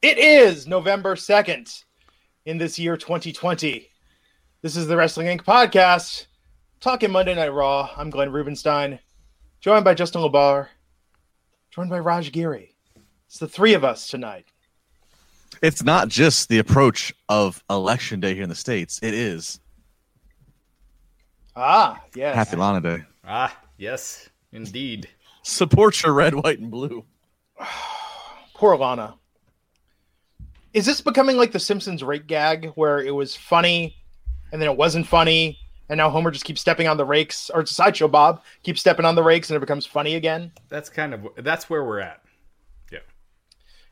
It is November 2nd in this year 2020. This is the Wrestling Inc. podcast, talking Monday Night Raw. I'm Glenn Rubenstein, joined by Justin LaBar, joined by Raj Giri. It's the three of us tonight. It's not just the approach of election day here in the States, it is Ah, yes. Happy Lana Day. Ah, yes, indeed. Support your red, white, and blue. Poor Lana. Is this becoming like the Simpsons rake gag where it was funny and then it wasn't funny and now Homer just keeps stepping on the rakes or it's a sideshow Bob keeps stepping on the rakes and it becomes funny again? That's kind of that's where we're at. Yeah.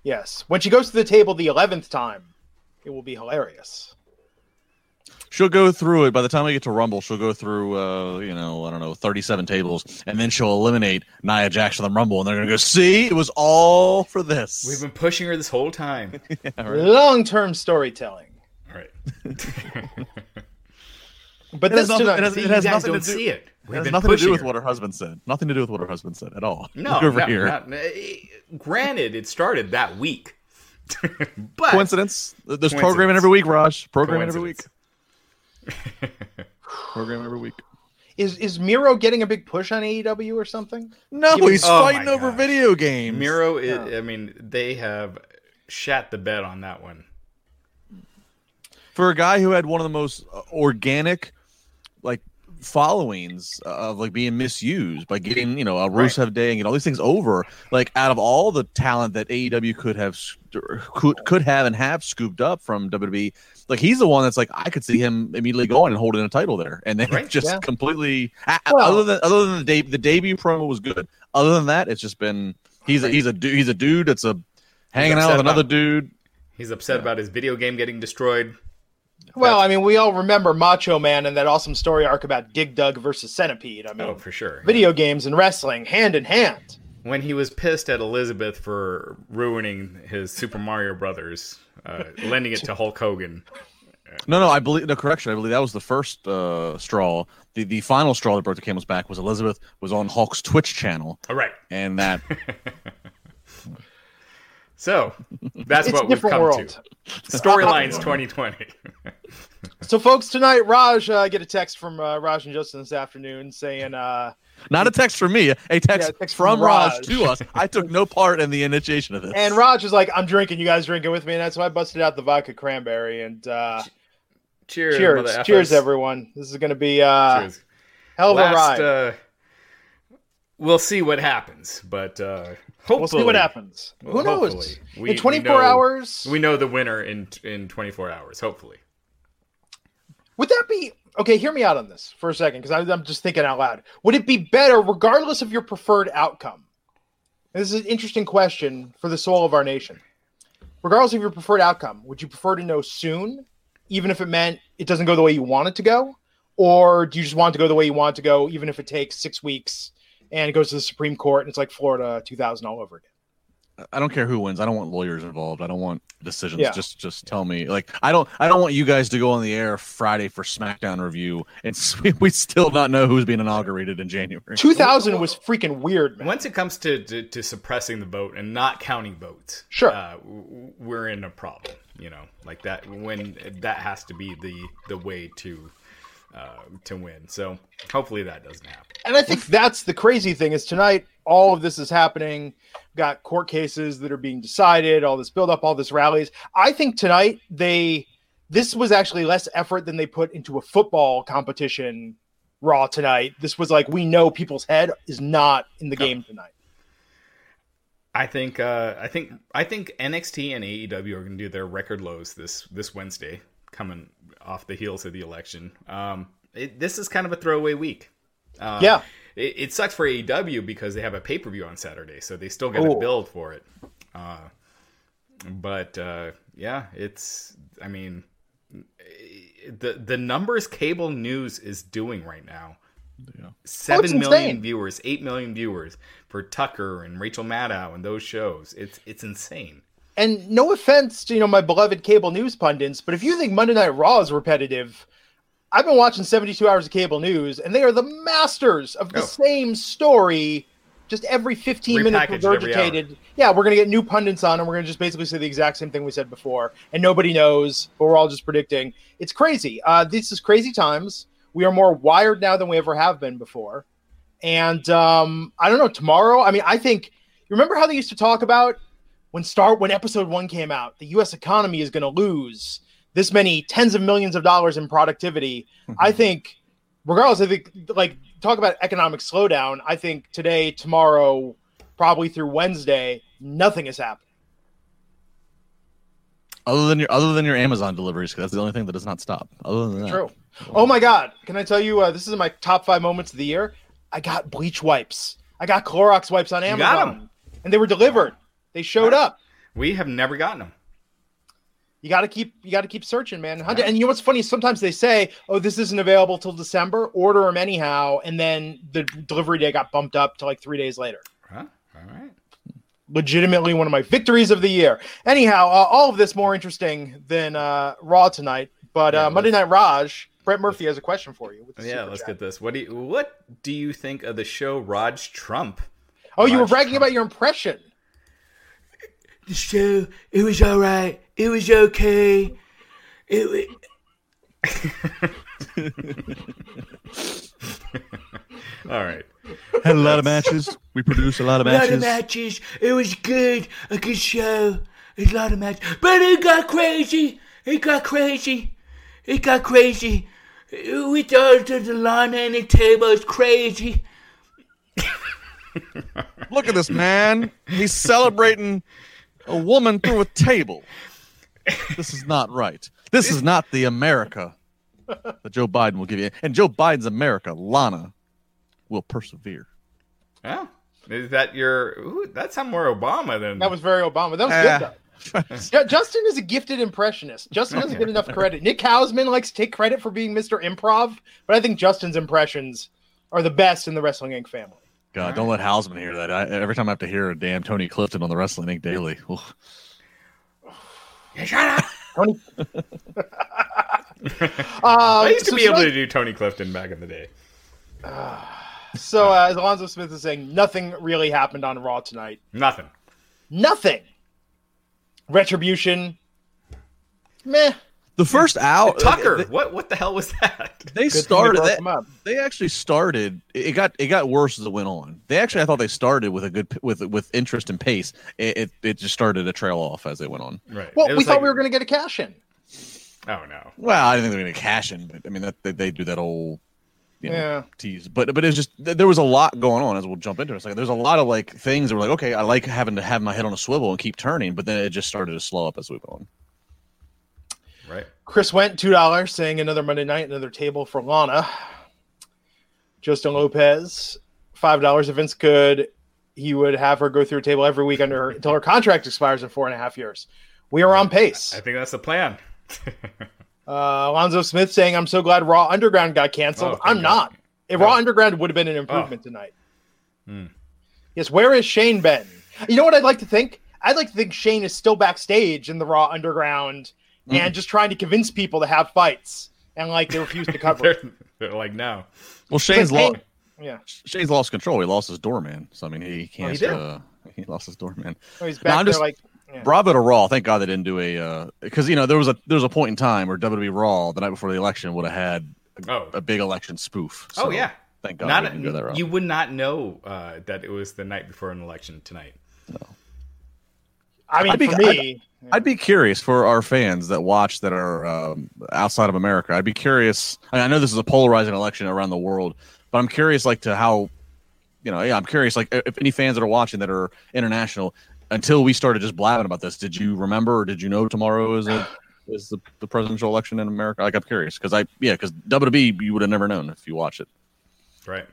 Yes. When she goes to the table the 11th time, it will be hilarious. She'll go through it. By the time we get to Rumble, she'll go through, uh, you know, I don't know, 37 tables, and then she'll eliminate Nia Jax from the Rumble, and they're going to go, see, it was all for this. We've been pushing her this whole time. yeah, right. Long term storytelling. All right. But It has this nothing- it has- See, it has nothing to don't do- see it. It We've has nothing to do with her. what her husband said. Nothing to do with what her husband said at all. No, Look over no, here. not- granted, it started that week, but Coincidence? There's Coincidence. programming every week, Raj. Programming every week. Coincidence. Programming every week. is is Miro getting a big push on AEW or something? No, Give me- he's Oh fighting over gosh. video games. Miro. Is, I mean, they have shat the bed on that one. for a guy who had one of the most uh, organic like followings of like being misused by getting you know a Right. Rusev Day and get all these things over like out of all the talent that AEW could have could could have and have scooped up from WWE like he's the one that's like I could see him immediately going and holding a title there and then Right. just Yeah. completely a- a- Well- other than other than the de- the debut promo was good other than that it's just been he's a, he's a du- he's a dude that's a hanging out with another about- dude He's upset about his video game getting destroyed. Well, I mean, we all remember Macho Man and that awesome story arc about Dig Dug versus Centipede. I mean, Oh, for sure. video games and wrestling hand in hand. When he was pissed at Elizabeth for ruining his Super Mario Brothers, uh, lending it to Hulk Hogan. No, no, I believe the correction. I believe that was the first uh, straw. The the final straw that broke the camel's back was Elizabeth was on Hulk's Twitch channel, All right. and that So that's It's what we've different come world. to. Storylines 2020. So, folks, tonight, Raj, uh, I get a text from uh, Raj and Justin this afternoon saying, uh, not a text from me, a text, Yeah, a text from, from Raj. Raj. to us. I took no part in the initiation of this. and Raj is like, I'm drinking, you guys drinking with me. And that's why I busted out the vodka cranberry. And uh, Cheers. cheers. Cheers, everyone. This is going to be uh, Cheers. hell of a ride. uh, we'll see what happens, but uh, hopefully we'll see what happens. Who knows? We- in 24 we know- hours, We know the winner in in 24 hours. Hopefully. would that be okay? Hear me out on this for a second because I'm just thinking out loud. Would it be better, regardless of your preferred outcome? This is an interesting question for the soul of our nation. Regardless of your preferred outcome, would you prefer to know soon, even if it meant it doesn't go the way you want it to go? Or do you just want to go the way you want to go, even if it takes six weeks and it goes to the Supreme Court and it's like Florida 2000 all over again? I don't care who wins. I don't want lawyers involved. I don't want decisions. Yeah. Just just tell me. Like I don't I don't want you guys to go on the air Friday for SmackDown review and we, we still not know who's being inaugurated in January. 2000 was freaking weird, man. Once it comes to, to, to suppressing the vote and not counting votes, Sure. uh, we're in a problem. You know, like that when that has to be the the way to uh, to win. So hopefully that doesn't happen. And I think that's the crazy thing is tonight all of this is happening. Got court cases that are being decided, all this build up, all this rallies. I think tonight they this was actually less effort than they put into a football competition raw tonight. This was like we know people's head is not in the game tonight. I think uh, I think I think NXT and AEW are going to do their record lows this this Wednesday, coming off the heels of the election. Um, it, this is kind of a throwaway week. Uh, Yeah. it, it sucks for AEW because they have a pay per view on Saturday, so they still got to Oh. build for it. Uh, but uh, yeah, it's. I mean, the the numbers cable news is doing right now. Yeah. Seven million insane. viewers, eight million viewers for Tucker and Rachel Maddow and those shows. It's it's insane. And no offense to you know my beloved cable news pundits, but if you think Monday Night Raw is repetitive, I've been watching 72 hours of cable news, and they are the masters of the Oh. same story. Just every 15 minutes regurgitated. Yeah, we're gonna get new pundits on, and we're gonna just basically say the exact same thing we said before, and nobody knows, but we're all just predicting. It's crazy. Uh, this is crazy times. We are more wired now than we ever have been before, and um, I don't know. Tomorrow, I mean, I think. You remember how they used to talk about when start when episode one came out, the U.S. economy is going to lose this many tens of millions of dollars in productivity. I think, regardless, I think like talk about economic slowdown. I think today, tomorrow, probably through Wednesday, nothing is happening. Other than your other than your Amazon deliveries, because that's the only thing that does not stop. Other than that, True. Oh my God! Can I tell you? Uh, this is my top five moments of the year. I got bleach wipes. I got Clorox wipes on You got Amazon, and they were delivered. They showed up. We have never gotten them. You got to keep you got to keep searching, man. Hunt- And you know what's funny? Sometimes they say, "Oh, this isn't available till December. Order them anyhow," and then the delivery day got bumped up to like three days later. Huh? All right. Legitimately, one of my victories of the year. Anyhow, uh, all of this more interesting than uh, Raw tonight. But Yeah, uh, Monday Night Raj, Brett Murphy has a question for you. Yeah, let's chat. get this. What do you what do you think of the show Raj Trump? Oh, you were bragging Trump. about your impression. The show. It was all right. It was okay. It Was... All right. had a lot of matches. We produced a lot of matches. a lot matches. of matches. It was good. A good show. A lot of matches. But it got crazy. It got crazy. It got crazy. We all the, the Lana and the table, it's crazy. Look at this man. He's celebrating a woman through a table. This is not right. This is not the America that Joe Biden will give you. And Joe Biden's America, Lana, will persevere. Yeah. Is that your? Ooh, that sound more Obama than That was very Obama. That was Ah. good though. Justin is a gifted impressionist. Justin doesn't get enough credit. Nick Hausman likes to take credit for being Mr. Improv, but I think Justin's impressions are the best in the Wrestling Inc. family. God, don't let Hausman hear that. I, every time I have to hear a damn Tony Clifton on the Wrestling Inc. Daily. Oof. Shut up. Tony. I um, used to so be able tonight- to do Tony Clifton back in the day. So uh, as Alonzo Smith is saying, nothing really happened on Raw tonight. Nothing. Nothing. Retribution. Meh. The first hour, Tucker, uh, they, what what the hell was that? they Good started. broke They, they actually started. It got it got worse as it went on. They actually, I thought they started with a good with with interest and pace. It it, it just started to trail off as it went on. Right. Well, we was thought we were going to get a cash in. Oh no. Well, I didn't think they were going to cash in, but I mean that they, they do that whole you know, Yeah. tease. But but it's just there was a lot going on as we'll jump into it. It's like there's a lot of like things that were like okay, I like having to have my head on a swivel and keep turning, but then it just started to slow up as we went on. Right. Chris went two dollars, saying another Monday night, another table for Lana. Justin Lopez, five dollars. If Vince could, he would have her go through a table every week under her until her contract expires in four and a half years. We are on pace. I think that's the plan. Uh, Alonzo Smith saying, "I'm so glad Raw Underground got canceled." Oh, I'm God. not. If Oh. Raw Underground would have been an improvement tonight. Hmm. Yes, where is Shane been? You know what I'd like to think? I'd like to think Shane is still backstage in the Raw Underground Hmm. and just trying to convince people to have fights, and like they refuse to cover. they're, they're like no. Well, Shane's Like, lost. yeah, Shane's lost control. He lost his doorman. So I mean, he can't. Oh, did? uh, he lost his doorman. oh, he's No, back I'm there just- like. Yeah. Bravo to Raw. Thank God they didn't do a because you know there was a there was a point in time where WWE Raw the night before the election would have had Oh. a big election spoof. Oh yeah. Thank God Not we go you would not know uh, that it was the night before an election tonight. I mean, I'd be- for me, I'd be curious for our fans that watch that are um, outside of America. I'd be curious. I, I know this is a polarizing election around the world, but I'm curious, like to how, you know, yeah, I'm curious, like if any fans that are watching that are international, until we started just blabbing about this, did you remember or did you know tomorrow is a is the, the presidential election in America? Like I'm curious because I yeah because WWE you would have never known if you watch it. Right.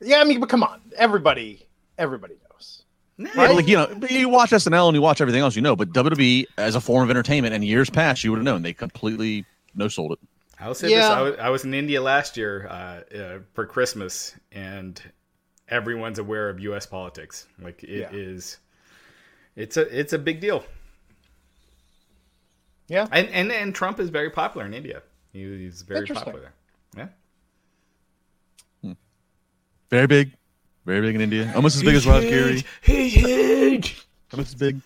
Yeah, I mean, but come on, everybody, everybody knows. Right? Like you know, you watch SNL and you watch everything else, you know. But WWE as a form of entertainment, in years past, you would have known they completely no sold it. I'll say Yeah. this: I was, I was in India last year uh, uh, for Christmas, and everyone's aware of U.S. politics. Like it is, Yeah. it's a it's a big deal. Yeah, And and, and Trump is very popular in India. He, he's very popular. Yeah. Very big, very big in India, almost as big as Raj Giri. He's huge. Almost as big.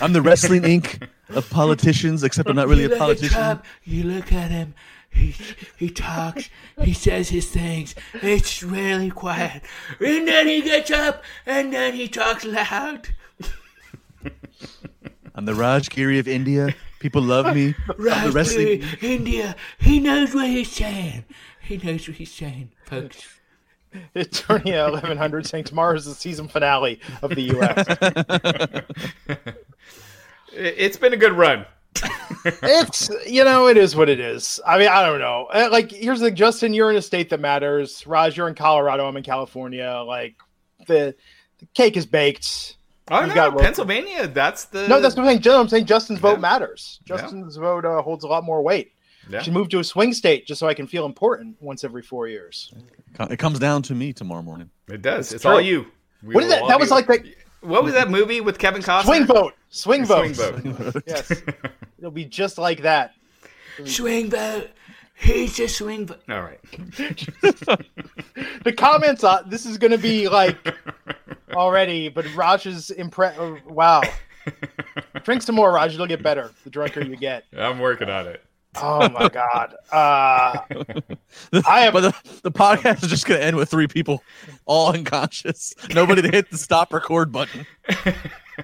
I'm the Wrestling Inc. of politicians, except I'm not really you a politician. Trump, you look at him. He he talks. He says his things. It's really quiet, and then he gets up, and then he talks loud. I'm the Raj Giri of India. People love me. Right, wrestling. India. He knows what he's saying. He knows what he's saying, folks. Eternia 1100 saying tomorrow is the season finale of the U.S. It, it's been a good run. it's you know it is what it is. I mean I don't know. Uh, Like here's the Justin, you're in a state that matters. Raj, you're in Colorado. I'm in California. Like the, the cake is baked. Oh You no, got- Pennsylvania. That's the No, that's what I'm saying. I'm saying Justin's vote Yeah. matters. Yeah. Justin's vote uh, holds a lot more weight. Yeah. Should move to a swing state just so I can feel important once every four years. It comes down to me tomorrow morning. It does. It's true. all you. We What is will that? That be- was like the What was that movie with Kevin Costner? swing vote. Swing vote. Swing vote. Yes, it'll be just like that. Swing vote. He's a swing vote. All right. The comments on this is going to be like already, but Raj is impressed. Oh, wow. Drink some more, Raj. It'll get better the drunker you get. I'm working on it. Oh my god. Uh, I am. But the, the podcast is just going to end with three people all unconscious. Nobody to hit the stop record button.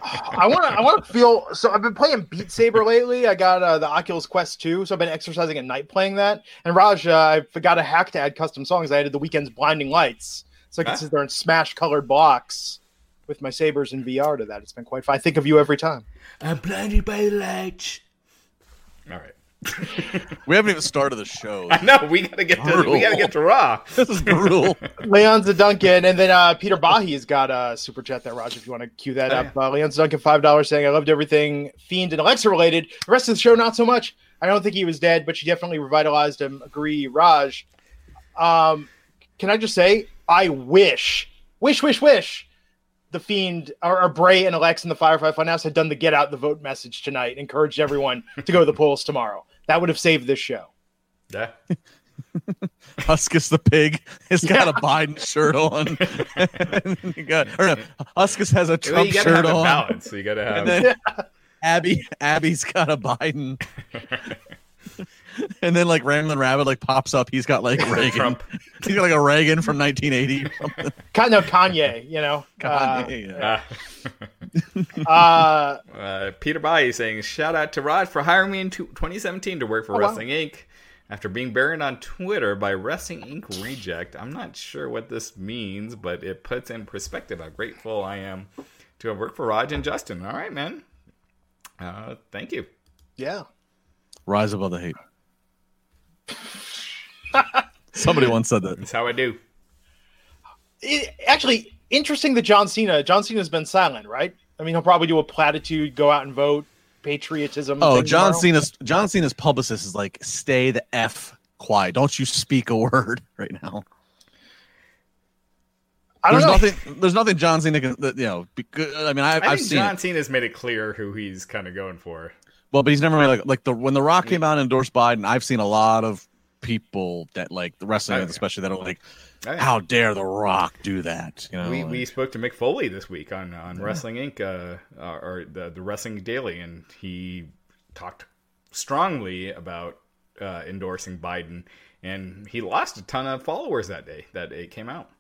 I want to. I want to feel. So I've been playing Beat Saber lately. I got uh, the Oculus Quest 2, so I've been exercising at night playing that. And Raj, uh, I forgot a hack to add custom songs. I added the Weeknd's Blinding Lights, so I can Ah. sit there and smash colored blocks with my sabers in VR to that. It's been quite fun. I think of you every time. I'm blinded by the lights. All right. We haven't even started the show. I know we gotta get to we gotta get to Raw. This is brutal. Leon Duncan, and then uh, Peter Bahi's got a super chat there, Raj, if you want to cue that Oh, up. Uh, Leon Duncan, $5 saying, I loved everything Fiend and Alexa related. The rest of the show, not so much. I don't think he was dead, but she definitely revitalized him. Agree, Raj. Um, can I just say, I wish, wish, wish, wish the Fiend or, or Bray and Alex in the Firefly Funhouse had done the get out the vote message tonight, and encouraged everyone to go to the polls tomorrow. That would have saved this show. Yeah. Huskus the pig has got a Biden shirt on. And you got, or no, Huskus has a Well, Trump you gotta have shirt on. balance. So you gotta have. And then Abby, Abby's got a Biden. and then like Ramblin' Rabbit like pops up. He's got like Reagan. Trump. He's got like a Reagan from 1980. or something. Kind of Kanye, you know. Kanye. Uh, Uh, uh, uh, Peter Bailey saying, "Shout out to Rod for hiring me in two- 2017 to work for Oh, wow. Wrestling Inc. After being buried on Twitter by Wrestling Inc. Reject, I'm not sure what this means, but it puts in perspective how grateful I am to have worked for Raj and Justin. All right, man. Uh, thank you. yeah. Rise above the hate. Somebody once said that. That's how I do. It, actually, interesting that John Cena. John Cena's been silent, right? I mean, he'll probably do a platitude, go out and vote, patriotism. Oh, thing John tomorrow. Cena's John Cena's publicist is like, stay the f quiet. Don't you speak a word right now. I don't There's know. nothing. There's nothing John Cena can. You know, because, I mean, I, I I've think seen John it. Cena's made it clear who he's kind of going for. Well, but he's never made like like the when the Rock came out and endorsed Biden. I've seen a lot of people that like the wrestling, Oh, yeah. especially that are like, Oh, yeah. how dare the Rock do that? You know, we, like- we spoke to Mick Foley this week on on Wrestling Inc. Uh, uh, or the the Wrestling Daily, and he talked strongly about uh, endorsing Biden, and he lost a ton of followers that day that it came out.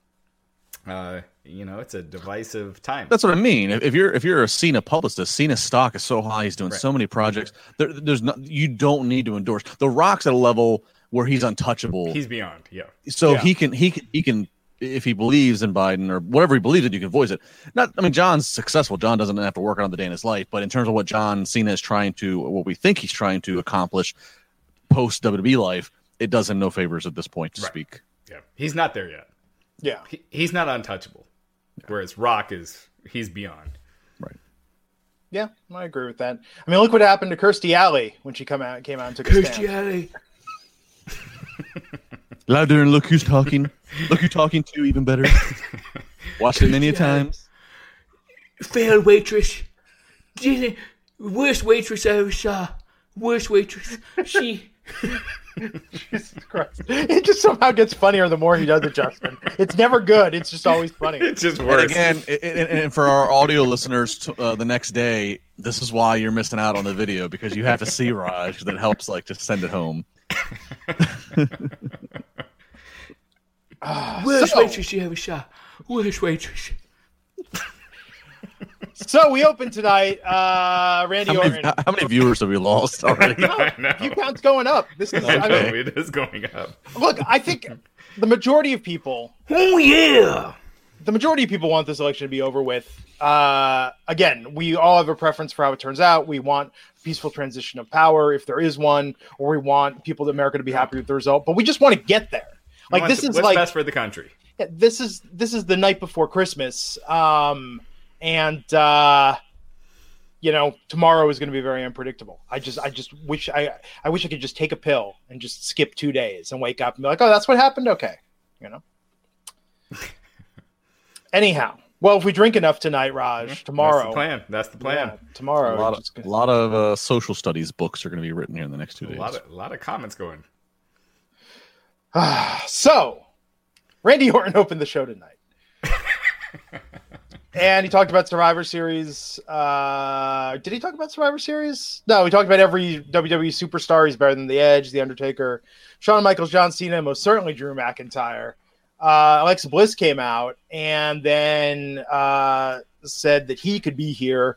Uh, you know, it's a divisive time. That's what I mean. If, you're if you're a Cena publicist, Cena's stock is so high. He's doing Right. so many projects. There, there's not you don't need to endorse. The Rock's at a level where he's untouchable. He's beyond, yeah. so Yeah. he can he can he can if he believes in Biden or whatever he believes in, you can voice it. Not, I mean, John's successful. John doesn't have to work on the day in his life, but in terms of what John Cena is trying to, what we think he's trying to accomplish post WWE life, it does him no favors at this point to Right. speak. Yeah, he's not there yet. Yeah. he, he's not untouchable. Whereas Rock is he's beyond. Right. Yeah, I agree with that. I mean, look what happened to Kirstie Alley when she come out came out and took a Kirstie. Alley. Louder and look who's talking. look who talking to, even better. Watched it many a times. Failed waitress. Didn't- Worst waitress I ever saw. Worst waitress. She. Jesus Christ. It just somehow gets funnier the more he does it, Justin. It's never good. It's just always funny. It's just And worse. again, i- i- and for our audio listeners, t- uh, the next day, this is why you're missing out on the video because you have to see Raj. That helps, like, just send it home. Worst So- waitress you ever saw. Worst waitress. So we open tonight. Uh, Randy How many, Orton. how many viewers have we lost already? I know. View count's going up. This is. I I mean, it is going up. look, I think the majority of people, Oh yeah. the majority of people want this election to be over with. Uh, again, we all have a preference for how it turns out. We want peaceful transition of power, if there is one, or we want people in America to be happy with the result. But we just want to get there. Like What's- this is what's like best for the country. Yeah, this is this is the night before Christmas, um, and uh, you know tomorrow is going to be very unpredictable. I just I just wish I I wish I could just take a pill and just skip two days and wake up and be like, oh, that's what happened. Okay, you know. Anyhow, well, if we drink enough tonight, Raj, That's tomorrow, the plan. That's the plan. yeah, tomorrow, a lot it's of, just a lot of uh, social studies books are going to be written here in the next two A days. lot of a lot of comments going. gonna- so Randy Orton opened the show tonight. and he talked about Survivor Series. Uh, did he talk about Survivor Series? No, he talked about every WWE superstar. He's better than The Edge, The Undertaker, Shawn Michaels, John Cena, most certainly Drew McIntyre. Uh, Alexa Bliss came out and then uh, said that he could be here.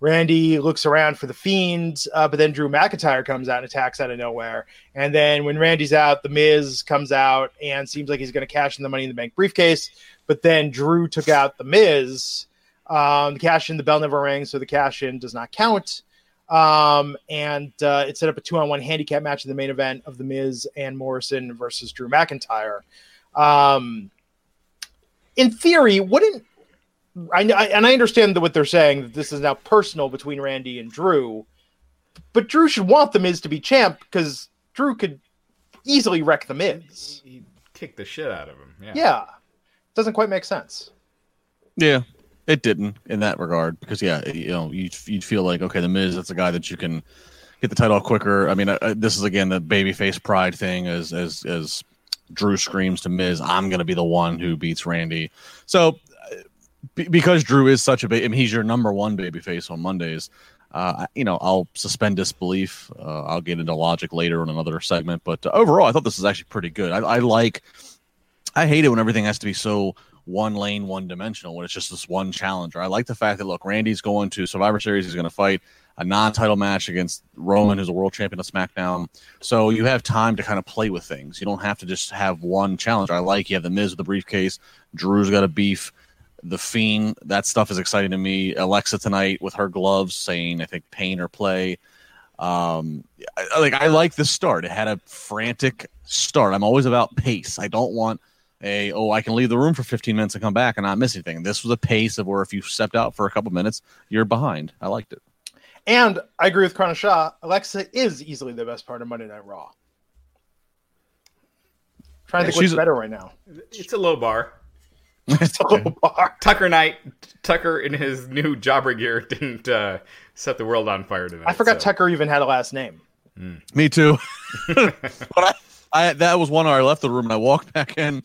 Randy looks around for the Fiend, uh, but then Drew McIntyre comes out and attacks out of nowhere. And then when Randy's out, The Miz comes out and seems like he's going to cash in the Money in the Bank briefcase. But then Drew took out The Miz. Um, the cash in, the bell never rang, so the cash in does not count. Um, and uh, it set up a two on one handicap match in the main event of The Miz and Morrison versus Drew McIntyre. Um, in theory, wouldn't I, I and I understand that what they're saying that this is now personal between Randy and Drew, but Drew should want the Miz to be champ because Drew could easily wreck the Miz. He kicked the shit out of him. Yeah. Yeah, doesn't quite make sense. Yeah, it didn't in that regard because yeah, you know, you'd, you'd feel like okay, the Miz, that's a guy that you can get the title quicker. I mean, uh, this is again the babyface pride thing as as as Drew screams to Miz, "I'm going to be the one who beats Randy." So uh, be, because Drew is such a big, I mean, he's your number one babyface on Mondays. Uh, you know, I'll suspend disbelief. Uh, I'll get into logic later in another segment, but uh, overall, I thought this was actually pretty good. I, I like. I hate it when everything has to be so one lane, one dimensional. When it's just this one challenger. I like the fact that look, Randy's going to Survivor Series. He's going to fight a non-title match against Roman, who's a world champion of SmackDown. So you have time to kind of play with things. You don't have to just have one challenger. I like you have the Miz with the briefcase. Drew's got a beef. The Fiend, that stuff is exciting to me. Alexa tonight with her gloves saying, I think, pain or play. Um, I, like I like the start. It had a frantic start. I'm always about pace. I don't want a oh I can leave the room for 15 minutes and come back and not miss anything. This was a pace of where if you stepped out for a couple minutes, you're behind. I liked it. And I agree with Karna Shah. Alexa is easily the best part of Monday Night Raw. I'm trying to think she's what's better right now. It's a low bar. It's a little bar. Tucker Knight, Tucker in his new jobber gear didn't uh, set the world on fire tonight. I forgot so- Tucker even had a last name. Me too. but I, I that was one where I left the room and I walked back in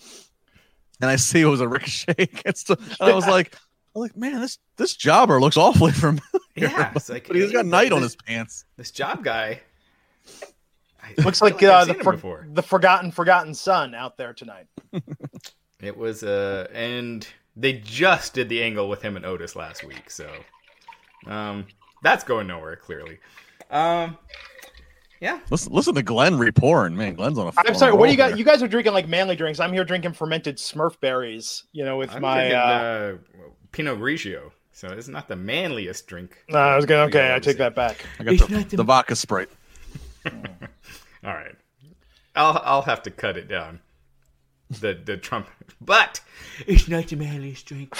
and I see it was a ricochet against the, and I was like, I'm like, man, this this jobber looks awfully familiar. Yeah, it's like, but he's got night on his pants. This job guy. I Looks feel like, uh, the, for, the forgotten, forgotten son out there tonight. It was uh and they just did the angle with him and Otis last week, so um that's going nowhere clearly. Um yeah. Listen, listen to Glenn repouring. Man, Glenn's on a. I'm on a sorry. What do you roll got? You guys are drinking like manly drinks. I'm here drinking fermented Smurf berries. You know, with I'm my. drinking, Uh, uh, Pinot Grigio. So it's not the manliest drink. no, I was gonna. Okay, I take that back. I got It's the, not the- the vodka Sprite. All right. I'll I'll have to cut it down. the the Trump. But It's not the manliest drink.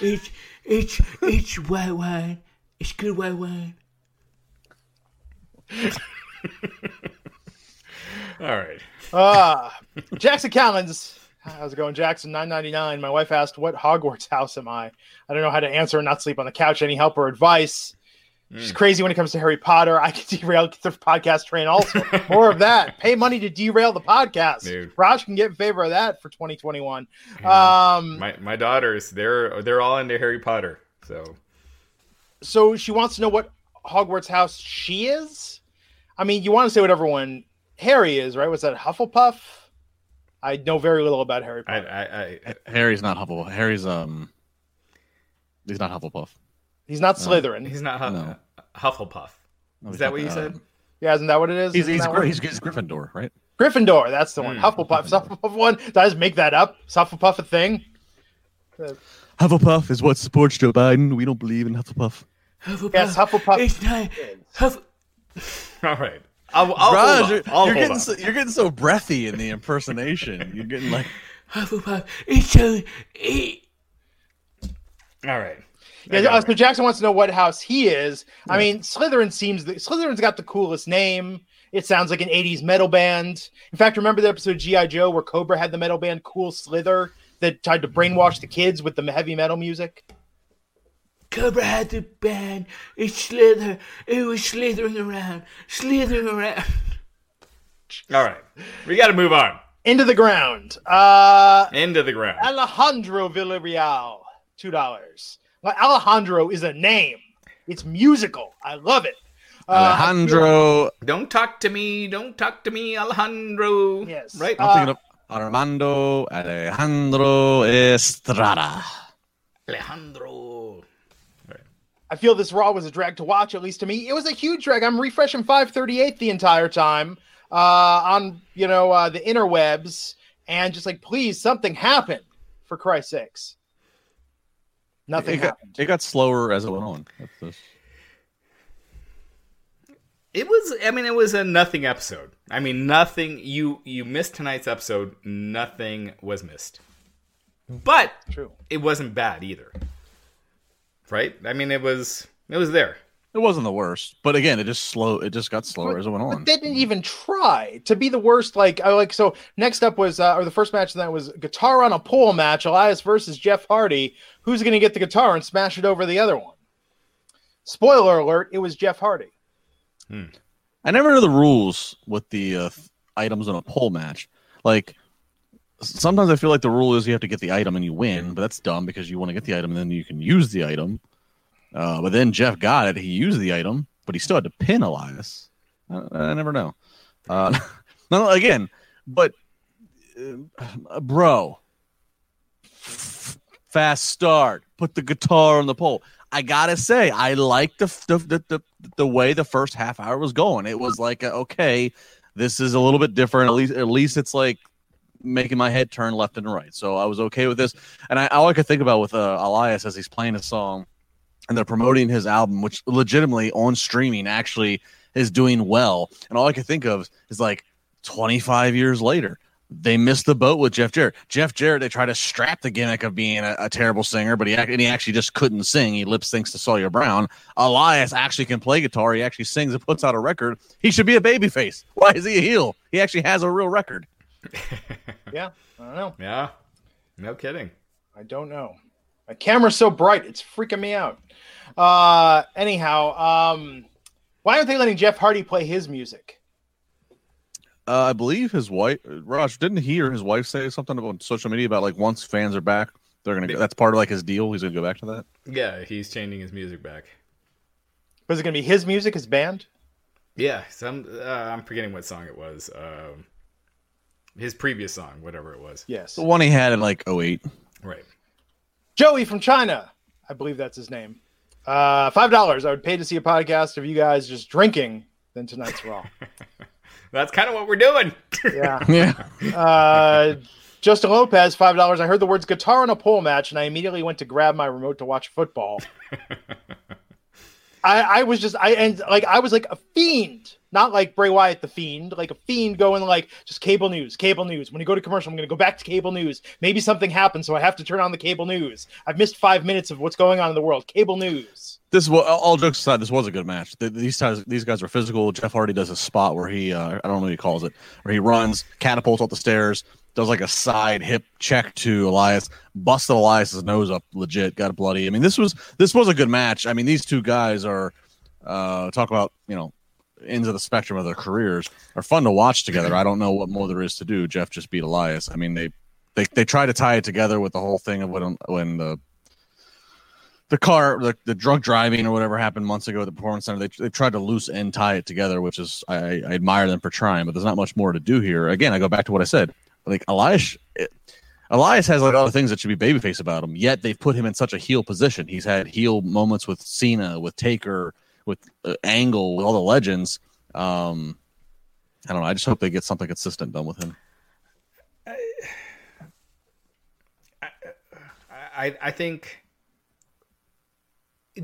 It's it's it's white wine. It's good white wine. all right, Uh, Jackson Collins. How's it going, Jackson? Nine ninety nine. My wife asked, "What Hogwarts house am I?" I don't know how to answer and not sleep on the couch. Any help or advice? She's crazy when it comes to Harry Potter. I can derail the podcast train. Also, more of that. Pay money to derail the podcast. Dude. Raj can get in favor of that for 2021. Um, my my daughters they're they're all into Harry Potter. So so she wants to know what Hogwarts house she is. I mean, you want to say what everyone Harry is, right? Was that Hufflepuff? I know very little about Harry Potter. I, I Harry's not Hufflepuff. Harry's um, he's not Hufflepuff. He's not Slytherin. he's not Hu- No. Hufflepuff. No, Is that not what you that. said? Yeah, isn't that what it is? He's he's, that he's he's Gryffindor, right? Gryffindor. That's the one. Hmm. Hufflepuff. Is Hufflepuff one. Did I just make that up? Is Hufflepuff a thing? Hufflepuff is what supports Joe Biden. We don't believe in Hufflepuff. Hufflepuff. Yes, Hufflepuff. It's not. Huff. All right. I'll, I'll Raj, hold you're, on. I'll you're hold getting on. so, you're getting so breathy in the impersonation. You're getting like Hufflepuff. It's so. It, All right. Yeah, got uh, so Jackson wants to know what house he is. I mean, Slytherin seems the, Slytherin's got the coolest name. It sounds like an '80s metal band. In fact, remember the episode of GI Joe where Cobra had the metal band Cold Slither that tried to brainwash the kids with the heavy metal music? Cobra had the band. It slither. It was slithering around. Slithering around. All right. We got to move on. Into the ground. Uh, Into the ground. Alejandro Villarreal, two dollars. Alejandro is a name. It's musical. I love it. Uh, Alejandro. Don't talk to me. Don't talk to me, Alejandro. Yes. Right? I'm Uh, thinking of Armando Alejandro Estrada. Alejandro. I feel this Raw was a drag to watch, at least to me. It was a huge drag. I'm refreshing 538 the entire time uh, on, you know, uh, the interwebs and just like, please, something happen for Christ's sakes. Nothing It got, it got slower as it went on. It was. I mean, it was a nothing episode. I mean, nothing. You you missed tonight's episode. Nothing was missed. But True. it wasn't bad either. Right? I mean, it was. It was there. It wasn't the worst, but again, it just slow. It just got slower as it went on. But they didn't even try to be the worst. Like, I like so. Next up was, uh, or the first match that was guitar on a pole match. Elias versus Jeff Hardy. Who's going to get the guitar and smash it over the other one? Spoiler alert: It was Jeff Hardy. I never knew the rules with the uh, items in a pole match. Like sometimes I feel like the rule is you have to get the item and you win, but that's dumb because you want to get the item and then you can use the item. Uh, but then Jeff got it; he used the item, but he still had to pin Elias. I, I never know. Uh, no, again, but uh, bro, fast start. Put the guitar on the pole. I gotta say, I like the the, the the way the first half hour was going. It was like, okay, this is a little bit different. At least, at least it's like making my head turn left and right. So I was okay with this. And I all I could think about with uh, Elias as he's playing a song, and they're promoting his album, which legitimately on streaming actually is doing well. And all I could think of is like 25 years later, they missed the boat with Jeff Jarrett. Jeff Jarrett, they tried to strap the gimmick of being a, a terrible singer, but he and he actually just couldn't sing. He lip syncs to Sawyer Brown. Elias actually can play guitar. He actually sings and puts out a record. He should be a babyface. Why is he a heel? He actually has a real record. Yeah, I don't know. Yeah. No kidding. I don't know. My camera's so bright, it's freaking me out. Uh, anyhow, um, why aren't they letting Jeff Hardy play his music? Uh, I believe his wife, Raj, didn't he or his wife say something about social media about like once fans are back, they're gonna. Go, that's part of like his deal. He's gonna go back to that. Yeah, he's changing his music back. Was it going to be his music, his band? Yeah, some uh, I'm forgetting what song it was. Um, his previous song, whatever it was. Yes. The one he had in like 08. Right. Joey from China. I believe that's his name. Uh, Five dollars. I would pay to see a podcast of you guys just drinking than tonight's Raw. That's kind of what we're doing. Yeah. Yeah. Uh, Justin Lopez, five dollars. I heard the words guitar in a pole match, and I immediately went to grab my remote to watch football. I, I was just I and like I was like a fiend not like Bray Wyatt the Fiend, like a fiend going like just cable news, cable news. When you go to commercial, I'm going to go back to cable news. Maybe something happened, so I have to turn on the cable news. I've missed five minutes of what's going on in the world. Cable news. This was all jokes aside. This was a good match. Th- These guys, these guys are physical. Jeff Hardy does a spot where he, uh, I don't know what he calls it, where he runs, catapults up the stairs, does like a side hip check to Elias, busted Elias's nose up, legit, got bloody. I mean, this was this was a good match. I mean, these two guys are uh, talk about you know ends of the spectrum of their careers are fun to watch together. I don't know what more there is to do. Jeff just beat Elias. I mean, they they they try to tie it together with the whole thing of when when the the car, the, the drunk driving or whatever happened months ago at the performance center, they, they tried to loose end tie it together, which is I, I admire them for trying, but there's not much more to do here. Again, I go back to what I said. Like Elias, it, Elias has like other things that should be babyface about him. Yet they've put him in such a heel position. He's had heel moments with Cena, with Taker, with uh, Angle, with all the legends. Um, I don't know. I just hope they get something consistent done with him. I I I think.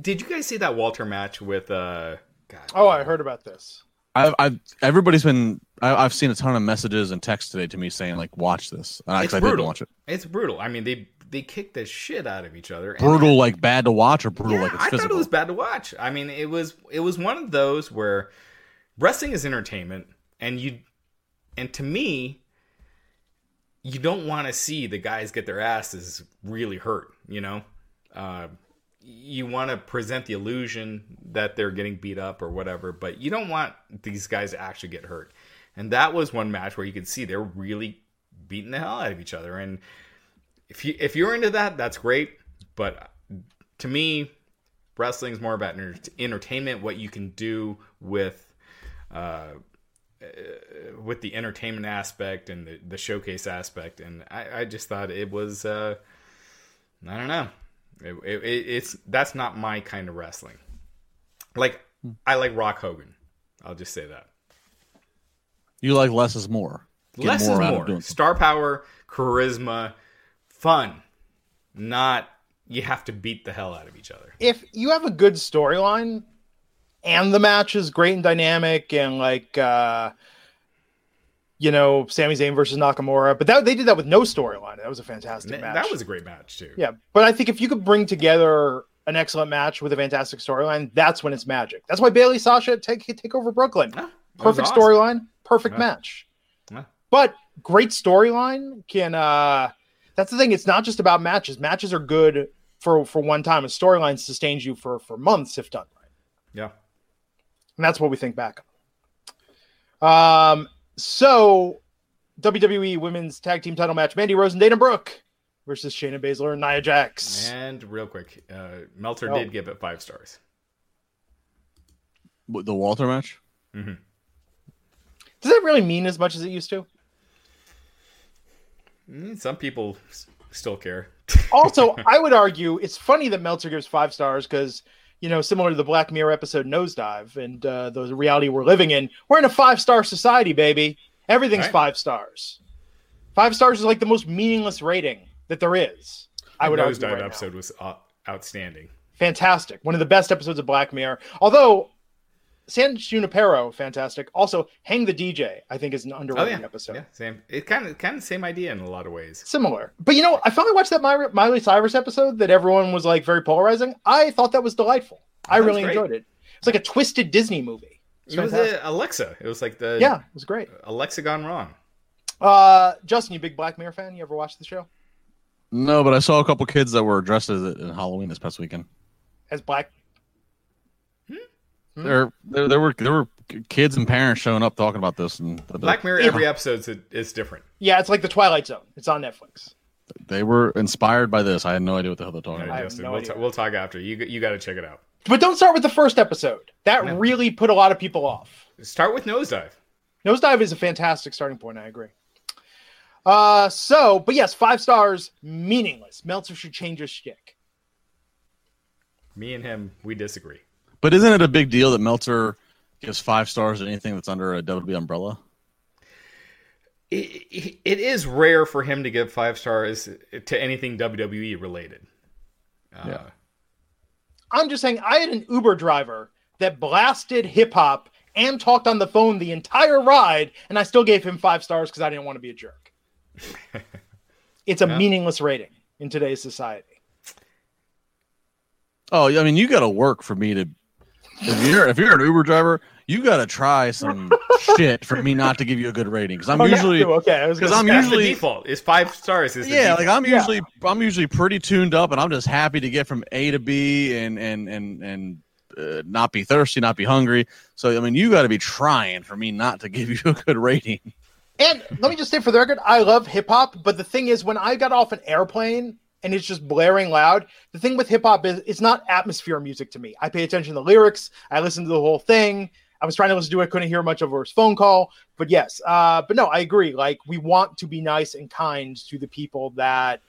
Did you guys see that Walter match with uh? God, Oh, I heard about this. I've, I've everybody's been. I, I've seen a ton of messages and texts today to me saying like, "Watch this." And I, it's 'cause I didn't watch it. It's brutal. I mean, they they kick the shit out of each other. and- Brutal, like bad to watch, or brutal, Yeah, like it's I physical. thought it was bad to watch. I mean, it was it was one of those where wrestling is entertainment, and you and to me, you don't want to see the guys get their asses really hurt. You know, uh, you want to present the illusion that they're getting beat up or whatever, but you don't want these guys to actually get hurt. And that was one match where you could see they're really beating the hell out of each other. And if you if you're into that, that's great. But to me, wrestling is more about enter- entertainment. What you can do with uh, uh, with the entertainment aspect and the, the showcase aspect. And I, I just thought it was uh, I don't know. It, it, it's that's not my kind of wrestling. Like I like Rock Hogan. I'll just say that. You like less is more. Get Less is more. Star power, charisma, fun. Not you have to beat the hell out of each other. if you have a good storyline and the match is great and dynamic and like uh you know Sami Zayn versus Nakamura, but that they did that with no storyline. That was a fantastic That, match. that was a great match too. yeah, but I think if you could bring together an excellent match with a fantastic storyline, that's when it's magic. That's why Bayley Sasha take take over Brooklyn. Yeah, Perfect awesome. storyline, perfect Yeah. match. Yeah. But great storyline can uh that's the thing, it's not just about matches. Matches are good for for one time. A storyline sustains you for for months if done right. Yeah. And that's what we think back on. Um so WWE women's tag team title match, Mandy Rose and Dana Brooke versus Shayna Baszler and Nia Jax. And real quick, uh, Meltzer Oh. did give it five stars. The Walter match. Mm-hmm. Does that really mean as much as it used to? Mm, Some people s- still care. also, I would argue it's funny that Meltzer gives five stars because, you know, similar to the Black Mirror episode Nosedive and uh, the reality we're living in, we're in a five star society, baby. Everything's Right. five stars. Five stars is like the most meaningless rating that there is. I would argue Nosedive right now. episode was uh, outstanding. Fantastic. One of the best episodes of Black Mirror. Although San Junipero, fantastic. Also, Hang the DJ, I think is an Oh underrated yeah, episode. yeah, same. It kind of kind of same idea in a lot of ways. Similar. But you know, I finally watched that Miley, Miley Cyrus episode that everyone was like very polarizing. I thought that was delightful. I That was really enjoyed it. It's like a twisted Disney movie. It's It was fantastic. uh, Alexa. It was like the yeah, it was great. Alexa gone wrong. Uh, Justin, you big Black Mirror fan? You ever watch the show? No, but I saw a couple kids that were dressed as it in Halloween this past weekend. As Black? There, there, there were there were kids and parents showing up talking about this, and Black Mirror. Every episode is, is different. Yeah, it's like the Twilight Zone. It's on Netflix. they were inspired by this. I had no idea what the hell they're talking All about. right, have Justin, no we'll, idea. ta- we'll talk after. You you got to check it out. But don't start with the first episode. That No. really put a lot of people off. Start with Nosedive. Nosedive is a fantastic starting point. I agree. Uh, so, but yes, five stars, meaningless. Meltzer should change his shtick. Me and him, we disagree. But isn't it a big deal that Meltzer gives five stars to anything that's under a WWE umbrella? It, it is rare for him to give five stars to anything WWE related. Uh, Yeah. I'm just saying, I had an Uber driver that blasted hip hop and talked on the phone the entire ride, and I still gave him five stars because I didn't want to be a jerk. it's a Yeah. meaningless rating in today's society. Oh, I mean, you got to work for me to. If you're if you're an Uber driver, you got to try some shit for me not to give you a good rating because I'm Oh, usually to, okay. I was 'cause gonna I'm usually- the default. Is five stars. Is yeah, default. like I'm Yeah. usually I'm usually pretty tuned up, and I'm just happy to get from A to B and and and and uh, not be thirsty, not be hungry. So I mean, you got to be trying for me not to give you a good rating. And let me just say for the record, I love hip hop, but the thing is, when I got off an airplane and it's just blaring loud, the thing with hip hop is it's not atmosphere music to me. I pay attention to the lyrics, I listen to the whole thing. I was trying to listen to it, couldn't hear much over his phone call, but yes, uh, but no, I agree. Like we want to be nice and kind to the people that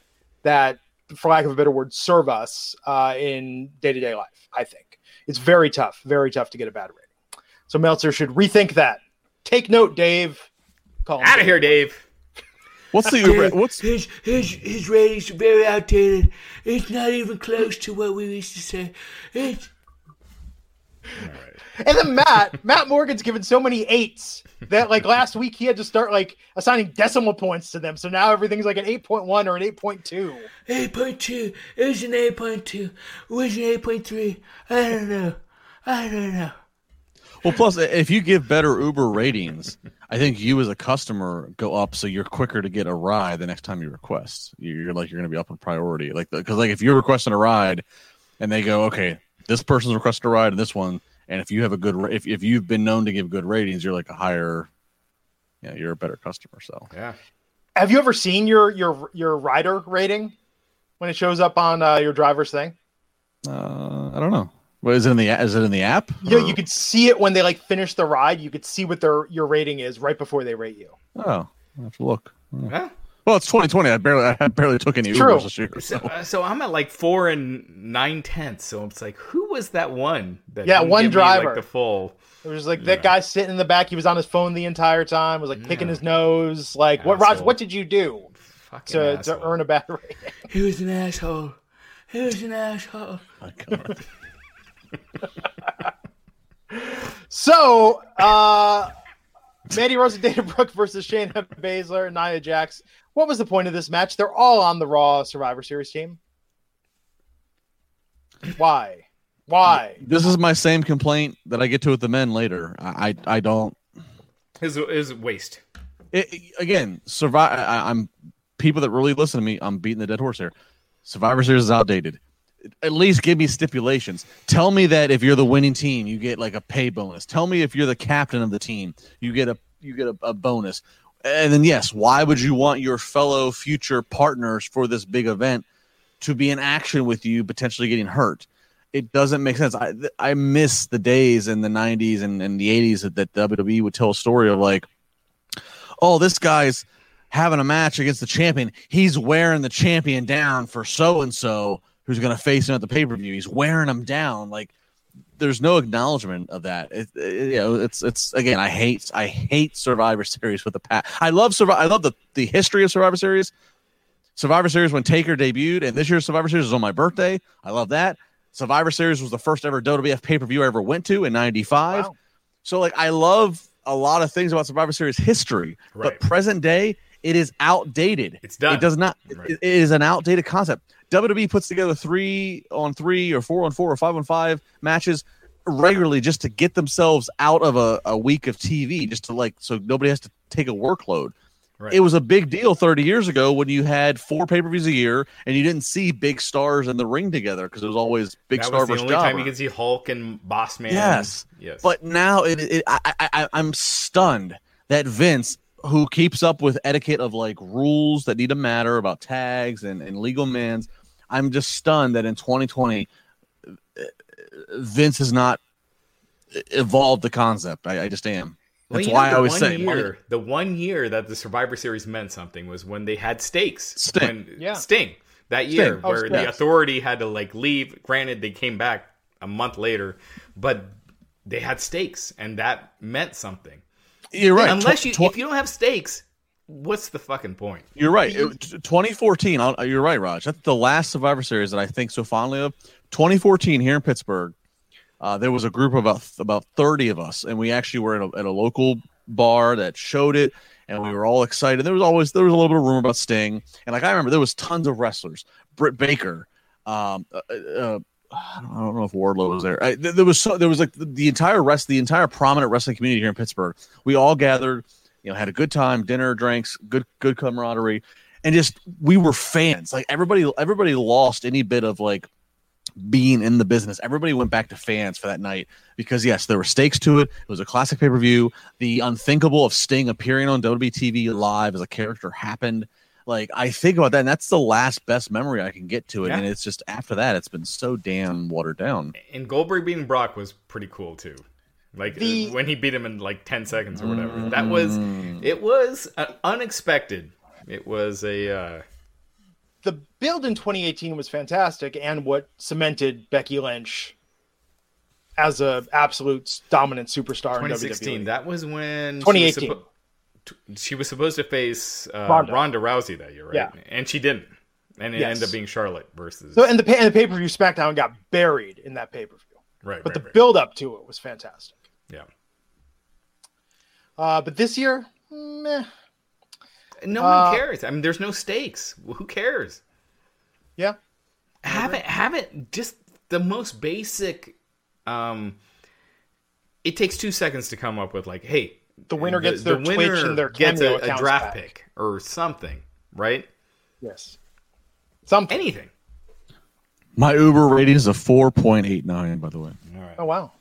that, for lack of a better word, serve us uh, in day to day life. I think it's very tough, very tough to get a bad rating. So Meltzer should rethink that. Take note, Dave. Call out of here, Dave. What's the Uber? Dave, What's his his his ratings are very outdated. It's not even close to what we used to say. It's And then Matt, Matt Morgan's given so many eights that like last week he had to start like assigning decimal points to them. So now everything's like an 8.1 or an 8.2. eight point two. It was an eight point two. It was an eight point three. I don't know. I don't know. well? Plus, if you give better Uber ratings, I think you as a customer go up, so you're quicker to get a ride the next time you request. You're like you're going to be up in priority, like because like if you're requesting a ride, and they go, okay, this person's requested a ride, and this one, and if you have a good, if if you've been known to give good ratings, you're like a higher, yeah, you're a better customer. So Yeah. Have you ever seen your your your rider rating when it shows up on uh, your driver's thing? uh, I don't know. What is it in the is it in the app? Yeah, Or- you could see it when they like finish the ride. You could see what their your rating is right before they rate you. Oh, I have to look. Huh? Well, it's 2020. I barely I barely took any True. Ubers this year. So, So. uh, so I'm at like four and nine tenths. So it's like, who was that one? That Yeah, one give me, like, driver. the full. It was like Yeah. that guy sitting in the back. He was on his phone the entire time. Was like picking Yeah. his nose. Like, what, Raj? What did you do Fucking to, to earn a bad rating? He was an asshole. He was an asshole. My God. So, uh, Mandy Rose and Dana Brooke versus Shayna Baszler and Nia Jax. What was the point of this match? They're all on the Raw Survivor Series team. Why? Why? This is my same complaint that I get to with the men later. I I, I don't. Is his waist. It, it- again, survive. I, I'm people that really listen to me. I'm beating the dead horse here. Survivor Series is outdated. At least give me stipulations. Tell me that if you're the winning team, you get like a pay bonus. Tell me if you're the captain of the team, you get a you get a, a bonus. And then yes, why would you want your fellow future partners for this big event to be in action with you, potentially getting hurt? It doesn't make sense. I I miss the days in the '90s and, and the '80s that, that WWE would tell a story of like, oh, this guy's having a match against the champion. He's wearing the champion down for so and so who's going to face him at the pay per view. He's wearing him down. Like, there's no acknowledgement of that. It, it- you know, it's it's again. I hate I hate Survivor Series with the pat. I love Survivor. I love the the history of Survivor Series. Survivor Series when Taker debuted, and this year's Survivor Series was on my birthday. I love that. Survivor Series was the first ever WWF pay per view I ever went to in '95. Wow. So like I love a lot of things about Survivor Series history, Right. but present day it is outdated. It's done. It does not. Right. It, it is an outdated concept. WWE puts together three on three or four on four or five on five matches regularly just to get themselves out of a, a week of TV, just to like so nobody has to take a workload. Right. It was a big deal 30 years ago when you had four pay per views a year and you didn't see big stars in the ring together because it was always big that star was the only time you could see Hulk and Boss Man. Yes. Yes. But now it, it I, I, I, I'm stunned that Vince, who keeps up with etiquette of like rules that need to matter about tags and, and legal mans, I'm just stunned that in 2020, uh, Vince has not evolved the concept. I, I just am. That's you why know, I the always say year, money- the one year that the Survivor Series meant something was when they had stakes. Sting. When, Yeah. Sting that year, Sting. Oh, where Sting. the authority had to like leave. Granted, they came back a month later, but they had stakes, and that meant something. You're right. Unless Tw- you, tw- if you don't have stakes, what's the fucking point? You're right. It- 2014. I'll, you're right, Raj. That's the last Survivor Series that I think so fondly of. 2014 here in Pittsburgh. uh, there was a group of about about thirty of us, and we actually were at a, at a local bar that showed it, and we were all excited. There was always there was a little bit of rumor about Sting, and like I remember there was tons of wrestlers, Britt Baker. Um, uh, uh, I don't, I don't know if Wardlow was there. I, th- there was so there was like the, the entire rest, the entire prominent wrestling community here in Pittsburgh. We all gathered, you know, had a good time, dinner, drinks, good good camaraderie, and just we were fans. Like everybody, everybody lost any bit of like being in the business. Everybody went back to fans for that night because yes, there were stakes to it. It was a classic pay per view. The unthinkable of Sting appearing on WWE TV live as a character happened. Like I think about that, and that's the last best memory I can get to it. Yeah. And it's just after that, it's been so damn watered down. And Goldberg beating Brock was pretty cool too. Like The- uh, when he beat him in like ten seconds or whatever. That was it was uh, unexpected. It was a uh, the build in 2018 was fantastic and what cemented Becky Lynch as a absolute dominant superstar in 2016. WWE. That was when 2018. She was, suppo- she was supposed to face uh, Ronda. Ronda. Rousey that year, right? Yeah. And she didn't. And it Yes. ended up being Charlotte versus. So and the pa- and the pay per view SmackDown got buried in that pay per view, right, but right, the right. build up to it was fantastic. Yeah. Uh, but this year, meh. No Uh, one cares. I mean, there's no stakes. Who cares? yeah, have it have it just the most basic um it takes two seconds to come up with like hey The winner gets their Twitch and their gets a, a draft back. pick or something right yes, something. anything My Uber rating is a four point eight nine. By the way, all right Oh wow.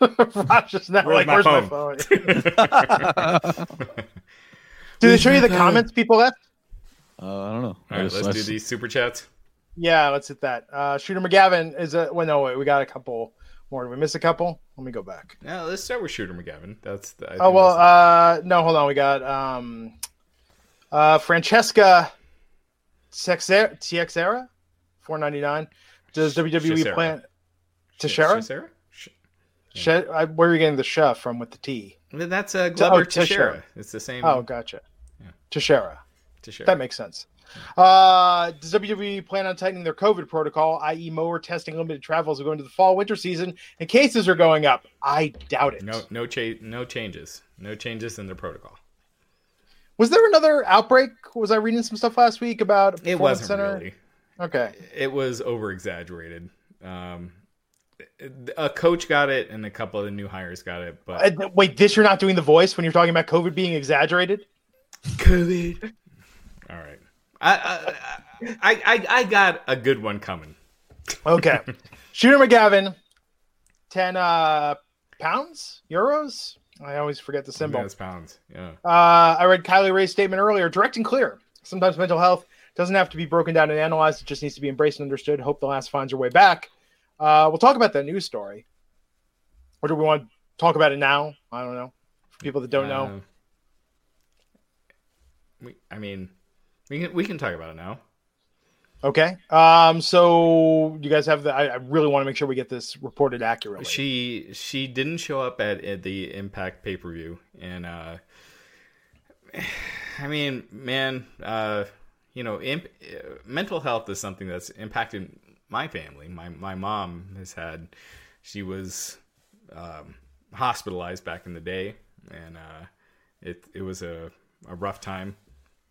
Raj is now Where's like, my "Where's my phone?" phone?" Did they show you the comments people left? uh, I don't know. all I right just- let's I do s- these super chats Yeah, let's hit that. Uh, Shooter McGavin is a. Well, no, wait, we got a couple more. Did we miss a couple? Let me go back. now let's start with shooter mcgavin that's the, I Oh think well, that's- uh, no, hold on. We got um, uh, Francesca Texera, TXera, four ninety nine. Does WWE Chisera. plan Sh- Teixeira? Sarah? Sh- She, where are you getting the chef from with the T? that's uh, Glover oh, Teixeira. Teixeira. It's the same. Oh, gotcha. Teixeira. Teixeira. That makes sense. Uh, does WWE plan on tightening their COVID protocol, i.e., mower testing limited travels going into the fall winter season, and cases are going up? I doubt it. no, no, cha- no changes. No changes in their protocol. Was there another outbreak? Was I reading some stuff last week about It wasn't center? really. Okay. it was over exaggerated. Um, a coach got it, and a couple of the new hires got it. But Uh, wait, this you're not doing the voice when you're talking about COVID being exaggerated? COVID. all right, I I, I I I got a good one coming. Okay. Shooter McGavin, 10 uh, pounds? Euros? I always forget the symbol. Those pounds, yeah. Uh, I read Kylie Rae's statement earlier. Direct and clear. Sometimes mental health doesn't have to be broken down and analyzed. It just needs to be embraced and understood. Hope the last finds your way back. Uh, we'll talk about that news story. Or do we want to talk about it now? I don't know. For people that don't know. Uh, we, I mean, we can we can talk about it now. Okay. Um, so you guys have the. I, I really want to make sure we get this reported accurately. She she didn't show up at, at the Impact pay per view, and uh, I mean, man, uh, you know, imp- uh, mental health is something that's impacted my family. My my mom has had, she was um, hospitalized back in the day, and uh, it it was a a rough time,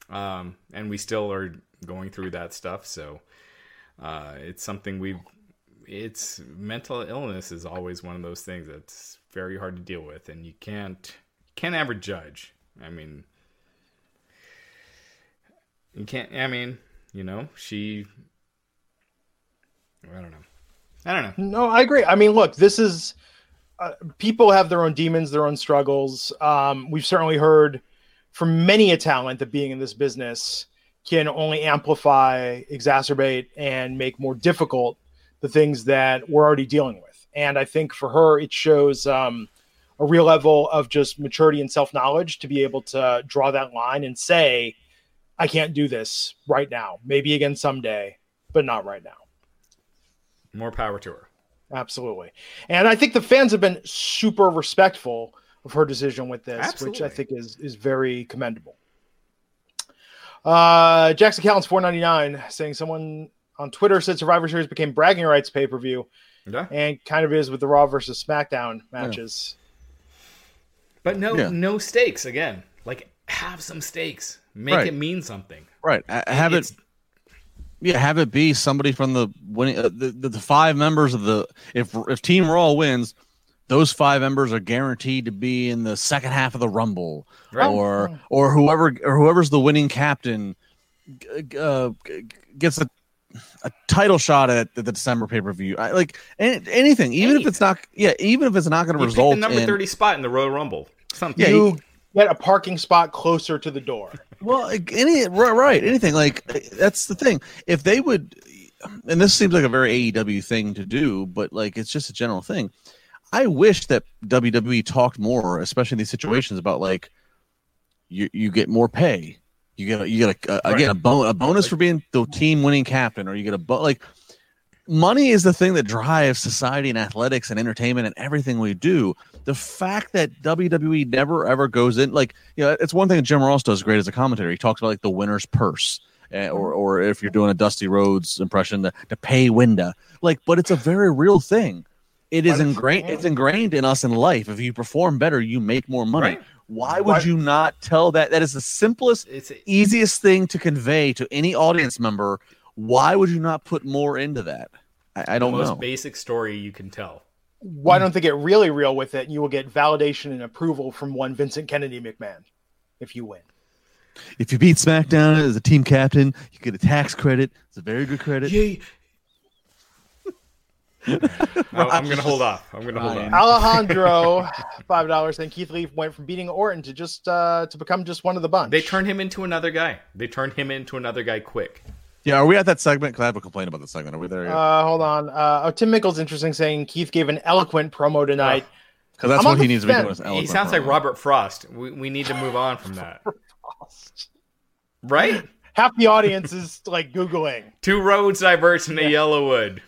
um, and we still are going through that stuff. So uh, it's something we've it's mental illness is always one of those things that's very hard to deal with and you can't can't ever judge i mean you can't i mean you know she i don't know i don't know No, I agree. I mean, look, this is uh, people have their own demons, their own struggles. Um, we've certainly heard from many a talent that being in this business can only amplify, exacerbate, and make more difficult the things that we're already dealing with. And I think for her, it shows um, a real level of just maturity and self knowledge to be able to draw that line and say, I can't do this right now. Maybe again someday, but not right now. More power to her Absolutely. And I think the fans have been super respectful of her decision with this, which I think is is very commendable. Uh Jackson Callens 499 saying someone on Twitter said Survivor Series became bragging rights pay per view, Yeah. and kind of is with the Raw versus SmackDown matches. But no Yeah. no stakes again. Like have some stakes. Make Right. it mean something. Right. Uh, Have it. It's- Yeah, have it be somebody from the winning uh, the, the the five members of the if if Team Raw wins, those five members are guaranteed to be in the second half of the Rumble, Right. or or whoever or whoever's the winning captain g- g- uh, gets a a title shot at the December pay per view. Like anything, even if it's not yeah, even if it's not going to You pick result the number in 30 spot in the Royal Rumble. Something. Yeah, you get a parking spot closer to the door. Well, any right, right, anything like that's the thing. If they would, and this seems like a very AEW thing to do, but like it's just a general thing. I wish that WWE talked more, especially in these situations, about like you you get more pay, you get a, you get a, a again a, bon- a bonus for being the team winning captain, or you get a bo- like money is the thing that drives society and athletics and entertainment and everything we do. The fact that WWE never ever goes in, like, you know, it's one thing that Jim Ross does great as a commentator. He talks about like the winner's purse, uh, or or if you're doing a Dusty Rhodes impression, the, the pay window. Like, but it's a very real thing. It is ingrained. It's ingrained in us in life. If you perform better, you make more money. Right. Why would Why- you not tell that? That is the simplest It's easiest thing to convey to any audience member. Why would you not put more into that? I, I don't know. most know. basic story you can tell. Why don't they get really real with it? And you will get validation and approval from one Vincent Kennedy McMahon if you win. if you beat SmackDown as a team captain, you get a tax credit. It's a very good credit. Yeah, I- I'm going to hold off. I'm going to hold Ryan. off. Alejandro, five dollars. And Keith Lee went from beating Orton to just uh, to become just one of the bunch. They turned him into another guy. They turned him into another guy quick. Yeah, are we at that segment? Because I have a complaint about the segment. Are we there yet? Uh, hold on. Uh, oh, Tim Mickles interesting saying Keith gave an eloquent promo tonight. Because that's I'm what he the needs to be doing. is He eloquent sounds like. Robert Frost. We, we need to move on from that. Right? Half the audience is like googling. Two roads diverge into Yellowwood.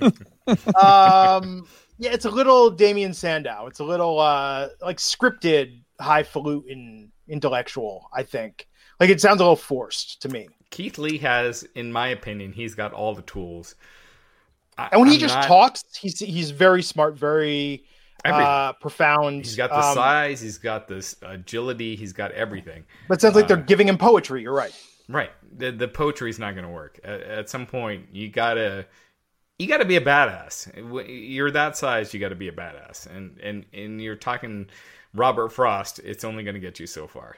Um, yeah, it's a little Damien Sandow. It's a little uh, like scripted, highfalutin, intellectual. I think. Like it sounds a little forced to me. Keith Lee has, in my opinion, he's got all the tools. I, And when he I'm just not- talks, he's he's very smart, very uh, profound. he's got the Um, size, he's got this agility, he's got everything. But it sounds like they're uh, giving him poetry. You're right. Right. The the poetry's not going to work. At, at some point, you gotta you gotta be a badass. You're that size, you got to be a badass. And and and you're talking Robert Frost. It's only going to get you so far.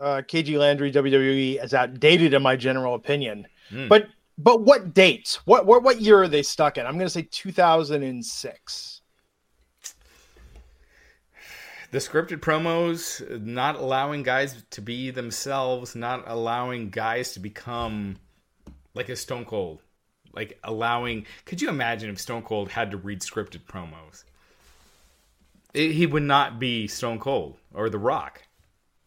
Uh, KG Landry WWE is outdated in my general opinion. Hmm. But but what dates? What what what year are they stuck in? I'm going to say 2006. The scripted promos, not allowing guys to be themselves, not allowing guys to become like a Stone Cold. Like allowing, could you imagine if Stone Cold had to read scripted promos? It- he would not be Stone Cold or The Rock.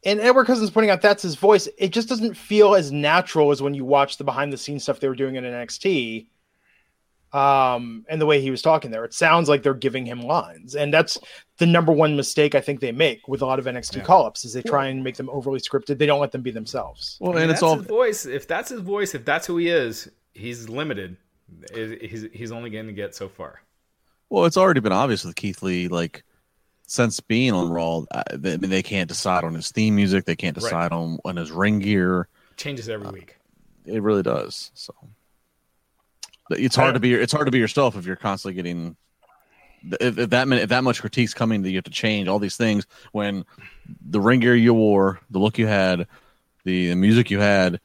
And Edward Cousins pointing out that's his voice. It just doesn't feel as natural as when you watch the behind the scenes stuff they were doing in NXT. Um, and the way he was talking there, it sounds like they're giving him lines, and that's the number one mistake I think they make with a lot of NXT Yeah. call ups is they try and make them overly scripted. They don't let them be themselves. Well, I mean, and it's all his voice. If that's his voice, if that's who he is, he's limited. He's he's only going to get so far. well, it's already been obvious with Keith Lee. Like since being on Raw, uh, they, I mean, they can't decide on his theme music. They can't Right. decide on on his ring gear. Changes every week. It really does. So But it's hard to be it's hard to be yourself if you're constantly getting if, if that if that much critique's coming that you have to change all these things when the ring gear you wore, the look you had, the, the music you had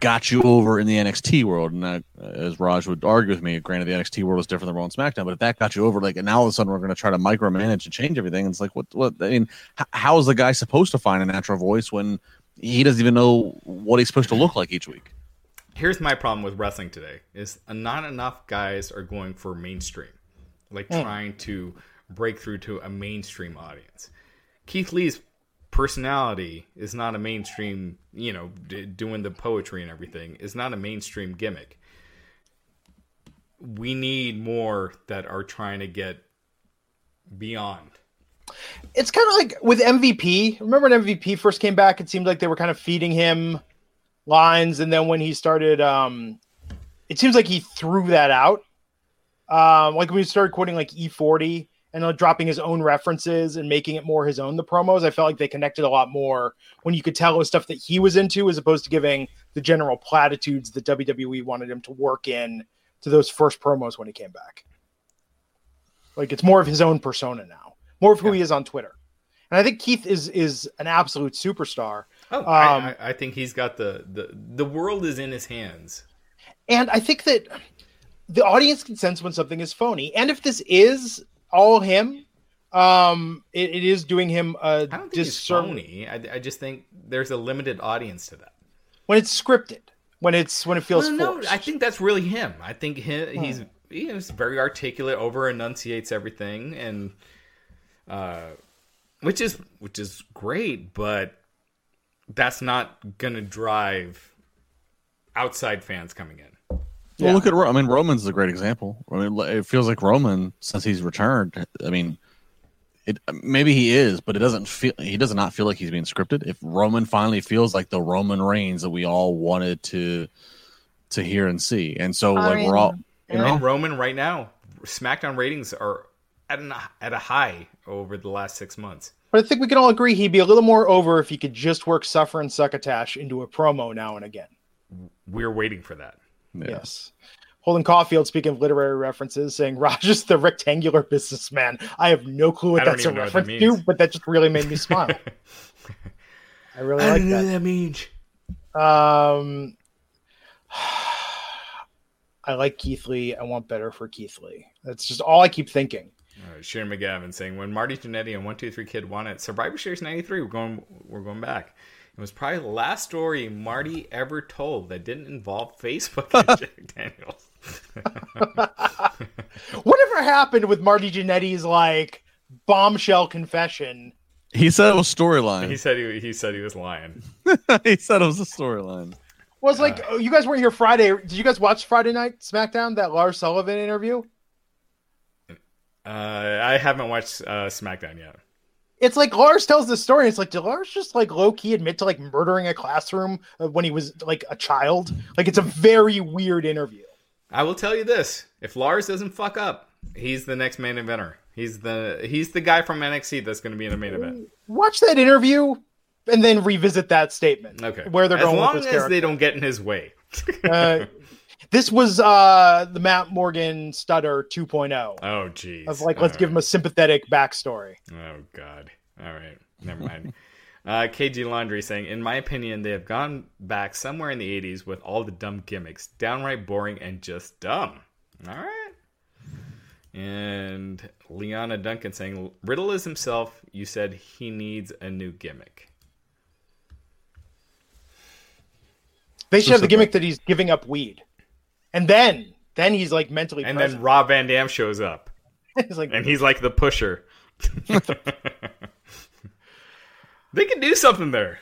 got you over in the NXT world. And that, as Raj would argue with me, granted the NXT world is different than Raw and SmackDown, but if that got you over, like, and now all of a sudden we're going to try to micromanage and change everything, it's like, what, what, I mean, h- how is the guy supposed to find a natural voice when he doesn't even know what he's supposed to look like each week? Here's my problem with wrestling today: is not enough guys are going for mainstream, like hmm. trying to break through to a mainstream audience. Keith Lee's personality is not a mainstream, you know, d- doing the poetry and everything is not a mainstream gimmick. We need more that are trying to get beyond. It's kind of like with MVP. Remember when MVP first came back? It seemed like they were kind of feeding him lines, and then when he started um, it seems like he threw that out. Um, like when we started quoting like E40 and uh, dropping his own references and making it more his own, the promos, I felt like they connected a lot more when you could tell it was stuff that he was into as opposed to giving the general platitudes that WWE wanted him to work in to those first promos when he came back. Like it's more of his own persona now, more of who he is on Twitter. And I think Keith is is an absolute superstar. Oh, Um, I, I, I think he's got the, the the world is in his hands. And I think that the audience can sense when something is phony. And if this is all him, um, it, it is doing him a I don't think he's disservice phony. I, I just think there's a limited audience to that. when it's scripted, when it's when it feels Well, no, forced. I think that's really him. I think he, he's he's very articulate, over enunciates everything, and uh, which is which is great, but that's not gonna drive outside fans coming in. Well, look at Ro- I mean, Roman's a great example. I mean, it feels like Roman since he's returned. I mean, it maybe he is, but it doesn't feel. He does not feel like he's being scripted. If Roman finally feels like the Roman Reigns that we all wanted to to hear and see, and so I like we're all, you know, And Roman right now, SmackDown ratings are at an, at a high over the last six months. But I think we can all agree he'd be a little more over if he could just work Suffer and Succotash into a promo now and again. We're waiting for that. Yeah. Yes. Holden Caulfield, speaking of literary references, saying Raj is the rectangular businessman. I have no clue what that's a what that reference to, but that just really made me smile. I really I like don't know that. what that means. Um, I like Keith Lee. I want better for Keith Lee. That's just all I keep thinking. Sharon McGavin saying when Marty Jannetty and One Two Three Kid won it, Survivor Series '93. We're going, we're going back. It was probably the last story Marty ever told that didn't involve Facebook and Jack Daniels. Whatever happened with Marty Jannetty's like bombshell confession? he said it was storyline. he said he, he said he was lying. he said it was a storyline. Was like oh, you guys weren't here Friday. Did you guys watch Friday Night SmackDown that Lars Sullivan interview? Uh, I haven't watched uh, SmackDown yet. It's like Lars tells the story. It's like did Lars just like low key admit to like murdering a classroom when he was like a child? Like it's a very weird interview. I will tell you this: if Lars doesn't fuck up, he's the next main eventer. He's the he's the guy from NXT that's going to be in the main event. Watch that interview and then revisit that statement. Okay, where they're as going long with this as character. they don't get in his way. Uh, this was uh the Matt Morgan stutter 2.0 oh, jeez. of like let's All give him a sympathetic backstory. Oh God! All right, never mind. uh, KG Landry saying, in my opinion, they have gone back somewhere in the '80s with all the dumb gimmicks, downright boring and just dumb. All right. And Liana Duncan saying, Riddle is himself. You said he needs a new gimmick. They should have the gimmick that he's giving up weed, and then then he's like mentally And present. then Rob Van Dam shows up, he's like, and he's like the pusher. they can do something there.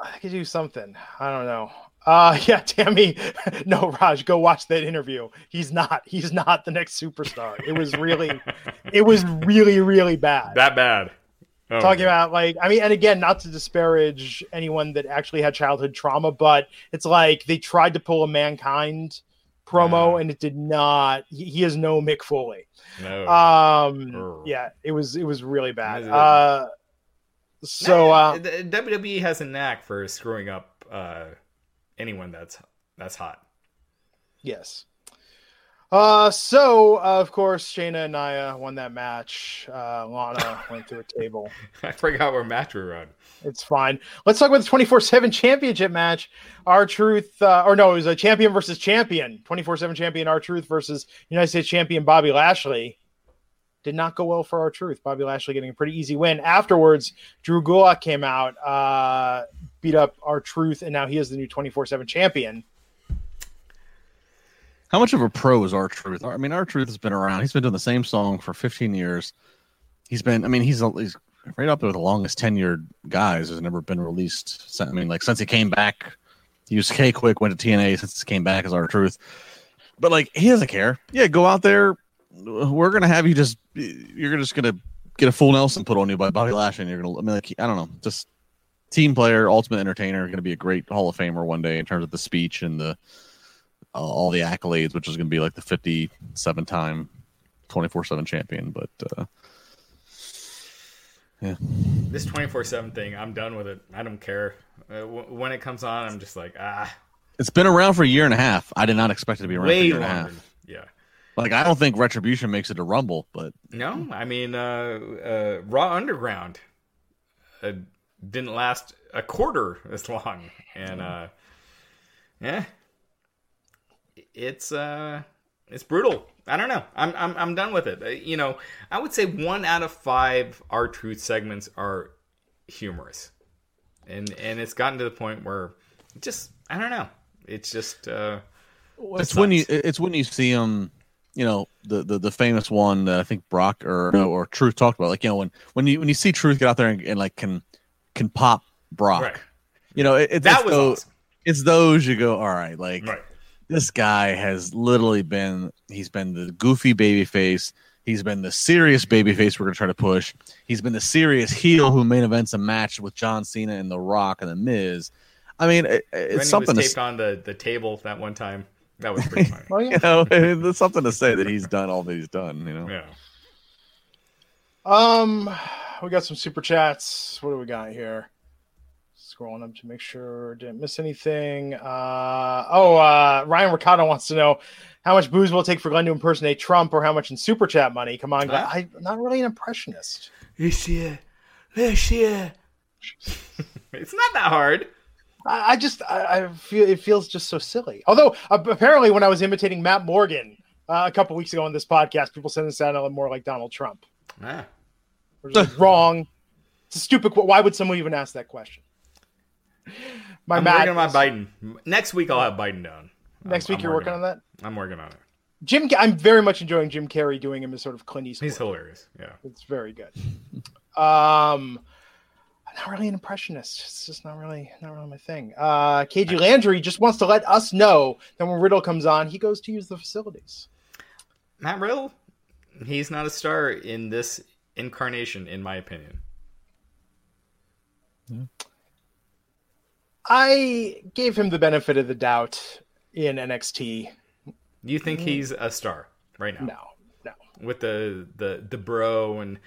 I could do something. I don't know. Uh yeah, Tammy. No, Raj, go watch that interview. He's not. He's not the next superstar. It was really, it was really, really bad. That bad. Oh, talking about like i mean and again not to disparage anyone that actually had childhood trauma but it's like they tried to pull a mankind promo Yeah. and it did not he, he is no mick foley No. um Urgh. yeah it was it was really bad Is uh so Nah, uh WWE has a knack for screwing up uh, anyone that's that's hot. yes uh so uh, of course shayna and Nia won that match uh lana went through a table I forgot where match we were on. It's fine. Let's talk about the 24 7 championship match. R-Truth, uh, or no, it was a champion versus champion. 24 7 champion R-Truth versus United States champion Bobby Lashley. Did not go well for R-Truth. Bobby Lashley getting a pretty easy win. Afterwards, Drew Gulak came out, uh, beat up R-Truth, and now he is the new 24 7 champion. How much of a pro is R-Truth? I mean, R-Truth has been around. He's been doing the same song for 15 years. He's been. I mean, he's he's right up there with the longest tenured guys. Has never been released. I mean, like since he came back, he was K-Kwik, went to TNA since he came back as R-Truth. But like, he doesn't care. Yeah, go out there. We're gonna have you just. You're just gonna get a full Nelson put on you by Bobby Lashley. And you're gonna. I mean, like, I don't know. Just team player, ultimate entertainer. Going to be a great Hall of Famer one day in terms of the speech and the uh, all the accolades, which is going to be like the 57 time 24 7 champion. But uh, yeah, This 24 7 thing, I'm done with it. I don't care. Uh, w- when it comes on, I'm just like, ah, it's been around for a year and a half. I did not expect it to be around for a way year and a half. Yeah. Like, I don't think Retribution makes it a Rumble, but No, I mean, uh, uh, Raw Underground uh, didn't last a quarter as long, and uh, yeah, it's uh, it's brutal. I don't know. I'm I'm I'm done with it. Uh, you know, I would say one out of five R-Truth segments are humorous, and and it's gotten to the point where just I don't know. It's just uh, it's when you it's when you see them you know the, the the famous one that i think brock or no, R-Truth talked about like you know when when you when you see truth get out there and, and like can can pop brock right. you know it, it's That it's was those, awesome. it's those you go all right like Right. This guy has literally been he's been the goofy baby face he's been the serious baby face we're gonna try to push he's been the serious heel who main events a match with john cena and the rock and the miz i mean it, it's When something to was taped on the, the table that one time. That was pretty funny. Oh yeah. you know, it's something to say that he's done all that he's done. You know, yeah. Um, we got some super chats. What do we got here? Scrolling up to make sure didn't miss anything. Uh, oh, uh, Ryan Ricardo wants to know how much booze will it take for Glenn to impersonate Trump, or how much in super chat money? Come on, Glenn. Huh? I'm not really an impressionist. This year, this year. It's not that hard. I, I just I, I feel it feels just so silly. Although uh, apparently, when I was imitating Matt Morgan uh, a couple weeks ago on this podcast, people said it sounded more like Donald Trump. Ah. Which is wrong. It's a stupid. qu- Why would someone even ask that question? My I'm Matt, working on my Biden. Next week I'll have Biden down. next I'm- week I'm you're working on that. I'm working on it. Jim, I'm very much enjoying Jim Carrey doing him as sort of Clint Eastwood. He's hilarious. Yeah. It's very good. Um, I'm not really an impressionist. It's just not really, not really my thing. Uh, KG Landry just wants to let us know that when Riddle comes on, he goes to use the facilities. Matt Riddle, he's not a star in this incarnation, in my opinion. I gave him the benefit of the doubt in NXT. You think he's a star right now? No, no. With the the the bro and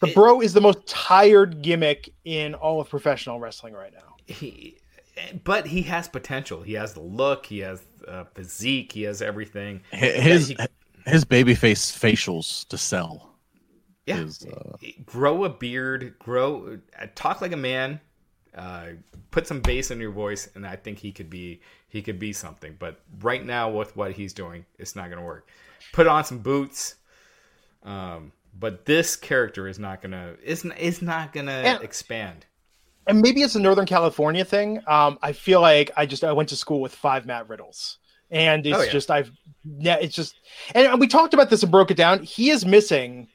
The bro is the most tired gimmick in all of professional wrestling right now. he, but he has potential. He has the look. He has uh, physique. He has everything. his he- his babyface facials to sell. Yeah, is, uh, grow a beard, grow, uh, talk like a man, uh, put some bass in your voice, and I think he could be he could be something. But right now, with what he's doing, it's not going to work. Put on some boots, um, but this character is not gonna is is not gonna And- expand. and maybe it's a Northern California thing. Um, I feel like I just I went to school with five Matt Riddles, and it's Oh, yeah. just I've yeah, it's just and we talked about this and broke it down. He is missing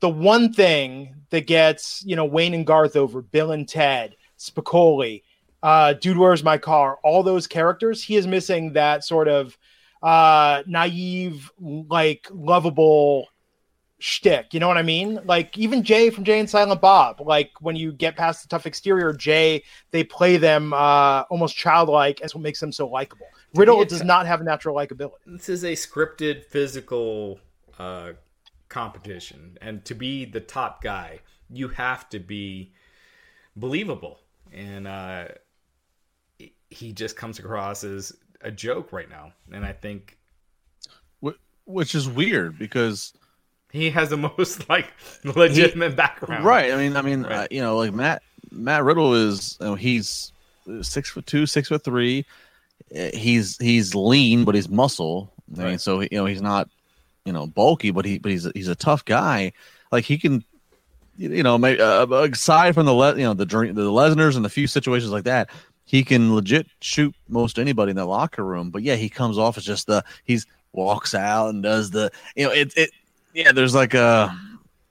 the one thing that gets you know Wayne and Garth over Bill and Ted, Spicoli, uh, Dude, Where's My Car? All those characters. He is missing that sort of uh, naive, like lovable shtick. You know what I mean? Like even Jay from Jay and Silent Bob. Like when you get past the tough exterior, Jay, they play them uh, almost childlike. That's what makes them so likable. Riddle does not have natural likability. This is a scripted physical uh, competition, and to be the top guy, you have to be believable. And uh, he just comes across as a joke right now, and I think which is weird because he has the most like legitimate background. right. I mean, I mean, Right. uh, you know, like Matt Matt Riddle is you know, he's six foot two, six foot three. He's he's lean, but he's muscle. I mean, so you know he's not you know bulky, but he but he's he's a tough guy. Like he can. You know, maybe, uh, aside from the le- you know the the Lesners and a few situations like that, he can legit shoot most anybody in that locker room. But yeah, he comes off as just the he's walks out and does the you know it it yeah. There's like a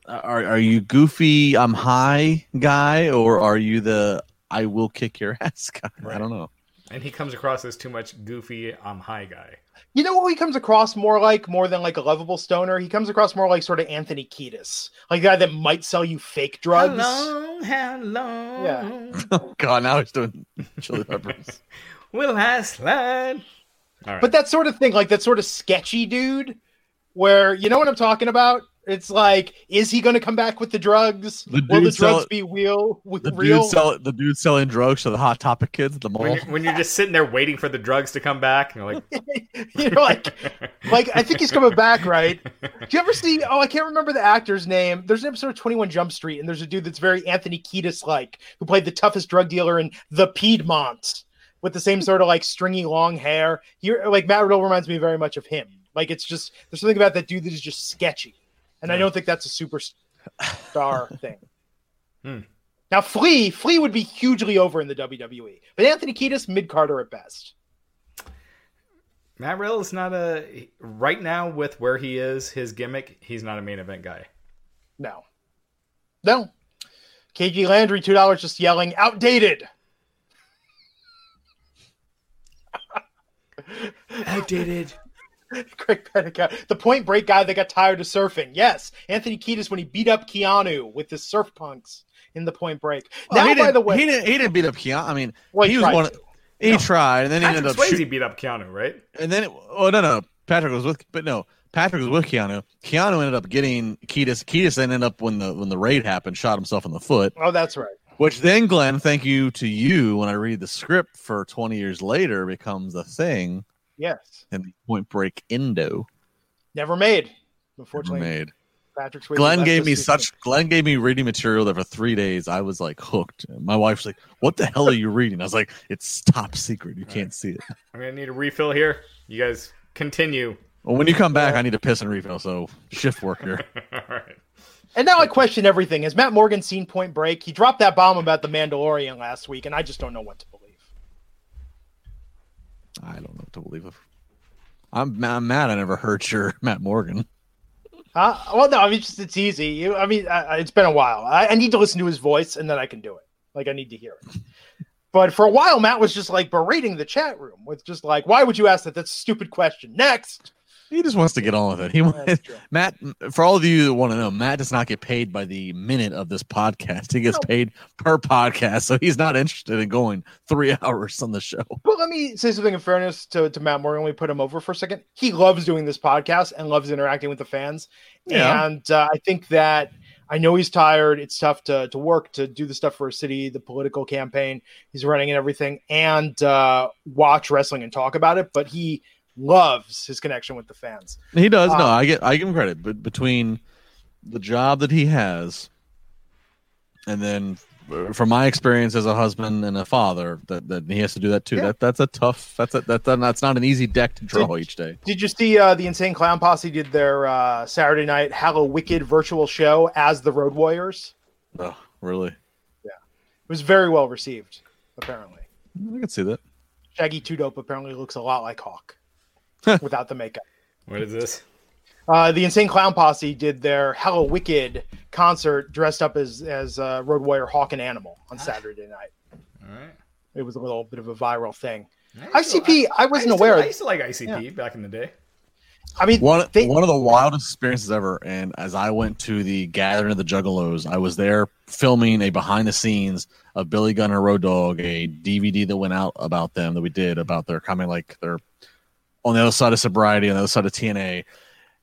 are are you goofy? I'm high guy, or are you the I will kick your ass guy? I don't know. and he comes across as too much goofy. I'm high guy. You know who he comes across more like, more than like a lovable stoner? He comes across more like sort of Anthony Kiedis, like a guy that might sell you fake drugs. How long? How long? Yeah. Oh God, now he's doing chili peppers. Will I slide? All right. But that sort of thing, like that sort of sketchy dude, where you know what I'm talking about. It's like, is he going to come back with the drugs? The Will the dude sell drugs be real? The real? dude sell the dude selling drugs to the hot topic kids at the when mall. you're, when you're just sitting there waiting for the drugs to come back, and you're like, you know, like, like I think he's coming back, right? Do you ever see? Oh, I can't remember the actor's name. There's an episode of Twenty One Jump Street, and there's a dude that's very Anthony Kiedis like, who played the toughest drug dealer in The Piedmont, with the same sort of like stringy long hair. He like Matt Riddle reminds me very much of him. Like it's just there's something about that dude that is just sketchy, and I don't think that's a superstar thing. Hmm. Now Flea, Flea would be hugely over in the WWE, but Anthony Kiedis mid carder at best. Matt Riddle is not a right now with where he is, his gimmick. He's not a main event guy. No. No. KG Landry, two dollars just yelling, outdated. Outdated. Craig Petticoat, the point break guy that got tired of surfing. Yes. Anthony Kiedis when he beat up Keanu with the surf punks in the point break. Well, now, he by didn't- the way, he didn't. He didn't beat up Keanu. I mean, Well, he he was one. to. He tried, and then he Patrick ended up. Swayze shoot- beat up Keanu, right? and then, it, oh no, no, Patrick was with, but no, Patrick was with Keanu. Keanu ended up getting Kiedis. Kiedis then ended up when the when the raid happened, shot himself in the foot. oh, that's right. Which then, Glenn, thank you to you. When I read the script for 20 years later, becomes a thing Yes. And the Point Break Indo Never made. never Unfortunately, made. Patrick Swayze Glenn gave me this such. Glenn gave me reading material that for three days I was like hooked. My wife's like, "What the hell are you reading?" I was like, "It's top secret. You can't see it." I'm gonna need a refill here. You guys continue. Well, when you come back, uh, I need to piss and refill. So shift work here. All right. And now I question everything. Has Matt Morgan seen Point Break? He dropped that bomb about the Mandalorian last week, and I just don't know what to believe. I don't know what to believe of. I'm, I'm mad. I never heard your Matt Morgan. Uh, well, no, I mean, it's just it's easy. You, I mean, I, it's been a while. I, I need to listen to his voice, and then I can do it. Like I need to hear it. But for a while, Matt was just like berating the chat room with just like, "Why would you ask that? That's a stupid question." Next, He just wants to get on with it. He true. Matt. For all of you that want to know, Matt does not get paid by the minute of this podcast. He gets No. paid per podcast, so he's not interested in going three hours on the show. but let me say something in fairness to, to Matt Morgan. Me put him over for a second. He loves doing this podcast and loves interacting with the fans. Yeah. And uh, I think that I know he's tired. It's tough to to work to do the stuff for a city, the political campaign he's running and everything, and uh, watch wrestling and talk about it. But he loves his connection with the fans. He does. no, Um, I get. I give him credit, but between the job that he has, and then uh, from my experience as a husband and a father, that, that he has to do that too. Yeah. That that's a tough. That's a that, that that's not an easy deck to draw each day. Did you see uh, the Insane Clown Posse did their uh, Saturday night Hallowicked virtual show as the Road Warriors? Oh, really? Yeah it was very well received. Apparently, I can see that. Shaggy Two Dope apparently looks a lot like Hawk without the makeup. What is this? Uh, the Insane Clown Posse did their Hallowicked concert dressed up as as uh, Road Warrior Hawk and Animal on Saturday night. All right. It was a little bit of a viral thing. I used to- ICP, I wasn't used to- aware. I used to like ICP back in the day. I mean, One they, one of the wildest experiences ever. And as I went to the gathering of the Juggalos, I was there filming a behind the scenes of Billy Gunn and Road Dog, a DVD that went out about them that we did about their coming like they're on the other side of sobriety, on the other side of TNA.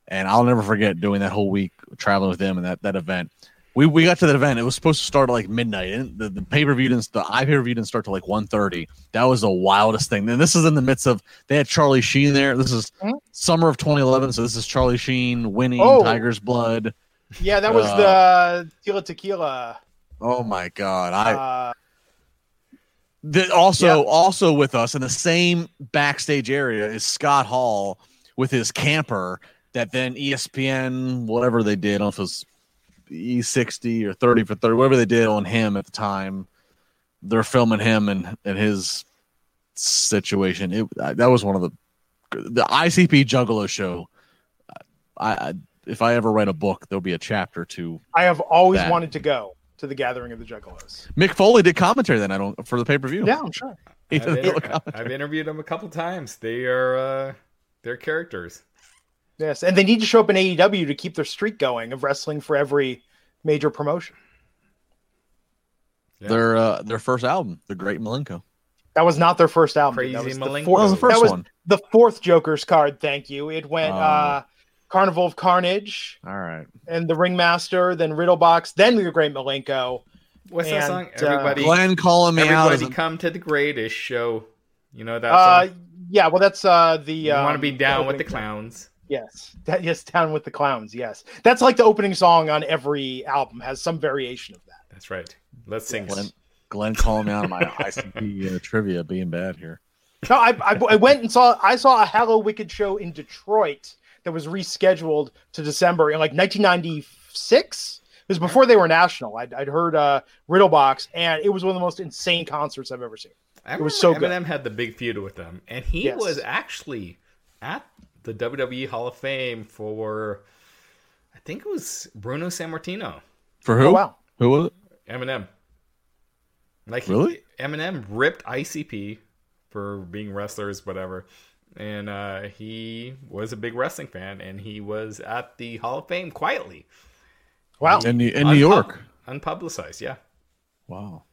And I'll never forget doing that whole week traveling with them and that that event. We, we got to that event. It was supposed to start at like midnight. And the, the pay per view didn't the I pay per view didn't start till like 1.30. That was the wildest thing. And this is in the midst of they had Charlie Sheen there. This is Mhm. summer of 2011. So this is Charlie Sheen winning Oh. Tiger's Blood. yeah, that was uh, the Tila Tequila. Oh my god! I Uh, the, also Yeah. also with us in the same backstage area is Scott Hall with his camper that then ESPN whatever they did I don't know if it was E60 or 30 for 30 whatever they did on him at the time they're filming him and and his situation it that was one of the the ICP Juggalo show I, I if I ever write a book there'll be a chapter to I have always That. wanted to go to the Gathering of the Juggalos. Mick Foley did commentary then. I don't for the pay per view Yeah, I'm sure. I've, inter- I've interviewed them a couple times. They are uh, they're characters. Yes, and they need to show up in AEW to keep their streak going of wrestling for every major promotion. Yeah. their uh, their first album, The Great Milenko. That was not their first album. Crazy that was the Milenko. fourth, That was the first that was one. the fourth Joker's card. Thank you. It went Oh. uh, Carnival of Carnage All right. and the Ringmaster, then Riddlebox, then the Great Milenko. What's that And, song? uh, Everybody, Glenn calling me out. everybody, come to the greatest show. You know that Uh, song. yeah, well, that's uh, the. You want to um, be down with the opening- clowns. Yes, that, yes, down with the clowns. Yes, that's like the opening song on every album has some variation of that. That's right. Let's sing. Glenn, Glenn calling me out on my ICP uh, trivia being bad here. No, I, I, I went and saw I saw a Hallowicked show in Detroit that was rescheduled to December in like 1996. It was before they were national. I'd, I'd heard uh, Riddlebox, and it was one of the most insane concerts I've ever seen. I It was remember so good. Eminem had the big feud with them, and he Yes. was actually at the WWE Hall of Fame for, I think it was Bruno Sammartino, For who? Oh wow! Who was it? Eminem. Like he- Really? Eminem ripped ICP for being wrestlers, whatever, and uh, he was a big wrestling fan, and he was at the Hall of Fame quietly, Wow! In, New- in New York. unpublicized. Yeah, Wow.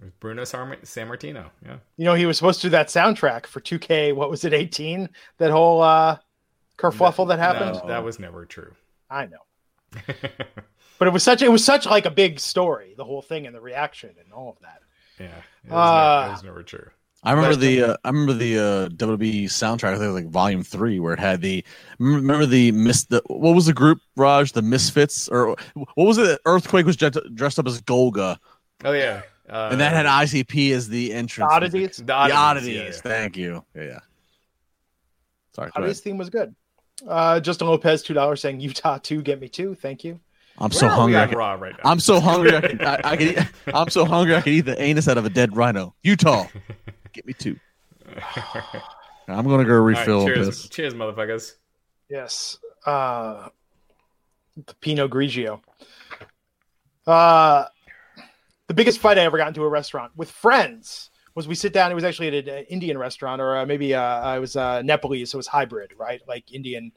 with Bruno Sam- Sammartino. Yeah, You know he was supposed to do that soundtrack for 2K. What was it? 18? That whole uh, kerfuffle that happened. No, that was never true. I know, but it was such it was such like a big story, the whole thing and the reaction and all of that. Yeah, it was, Uh, never, it was never true. I remember But- the uh, I remember the uh, WWE soundtrack. I think it was like Volume Three, where it had the remember the miss the what was the group Raj the Misfits or what was it? Earthquake was dressed, dressed up as Golga, Oh yeah, uh, and that had ICP as the entrance. Oddities. the The oddities. oddities. yeah, yeah. Thank you. Yeah. yeah. Sorry. go Oddities ahead. theme was good. Uh, Justin Lopez, two dollars, saying Utah two, get me two. Thank you. I'm Where so are we hungry. I on can, Raw right now. I'm so hungry. I can, I, I can eat, I'm so hungry. I can eat the anus out of a dead rhino. Utah, get me two. I'm gonna go All right, refill cheers, this. cheers, motherfuckers. Yes. Uh, the Pinot Grigio. Uh, the biggest fight I ever got into a restaurant with friends was we sit down. It was actually at an Indian restaurant, or uh, maybe uh, I was uh, Nepalese, so it was hybrid, right? Like Indian,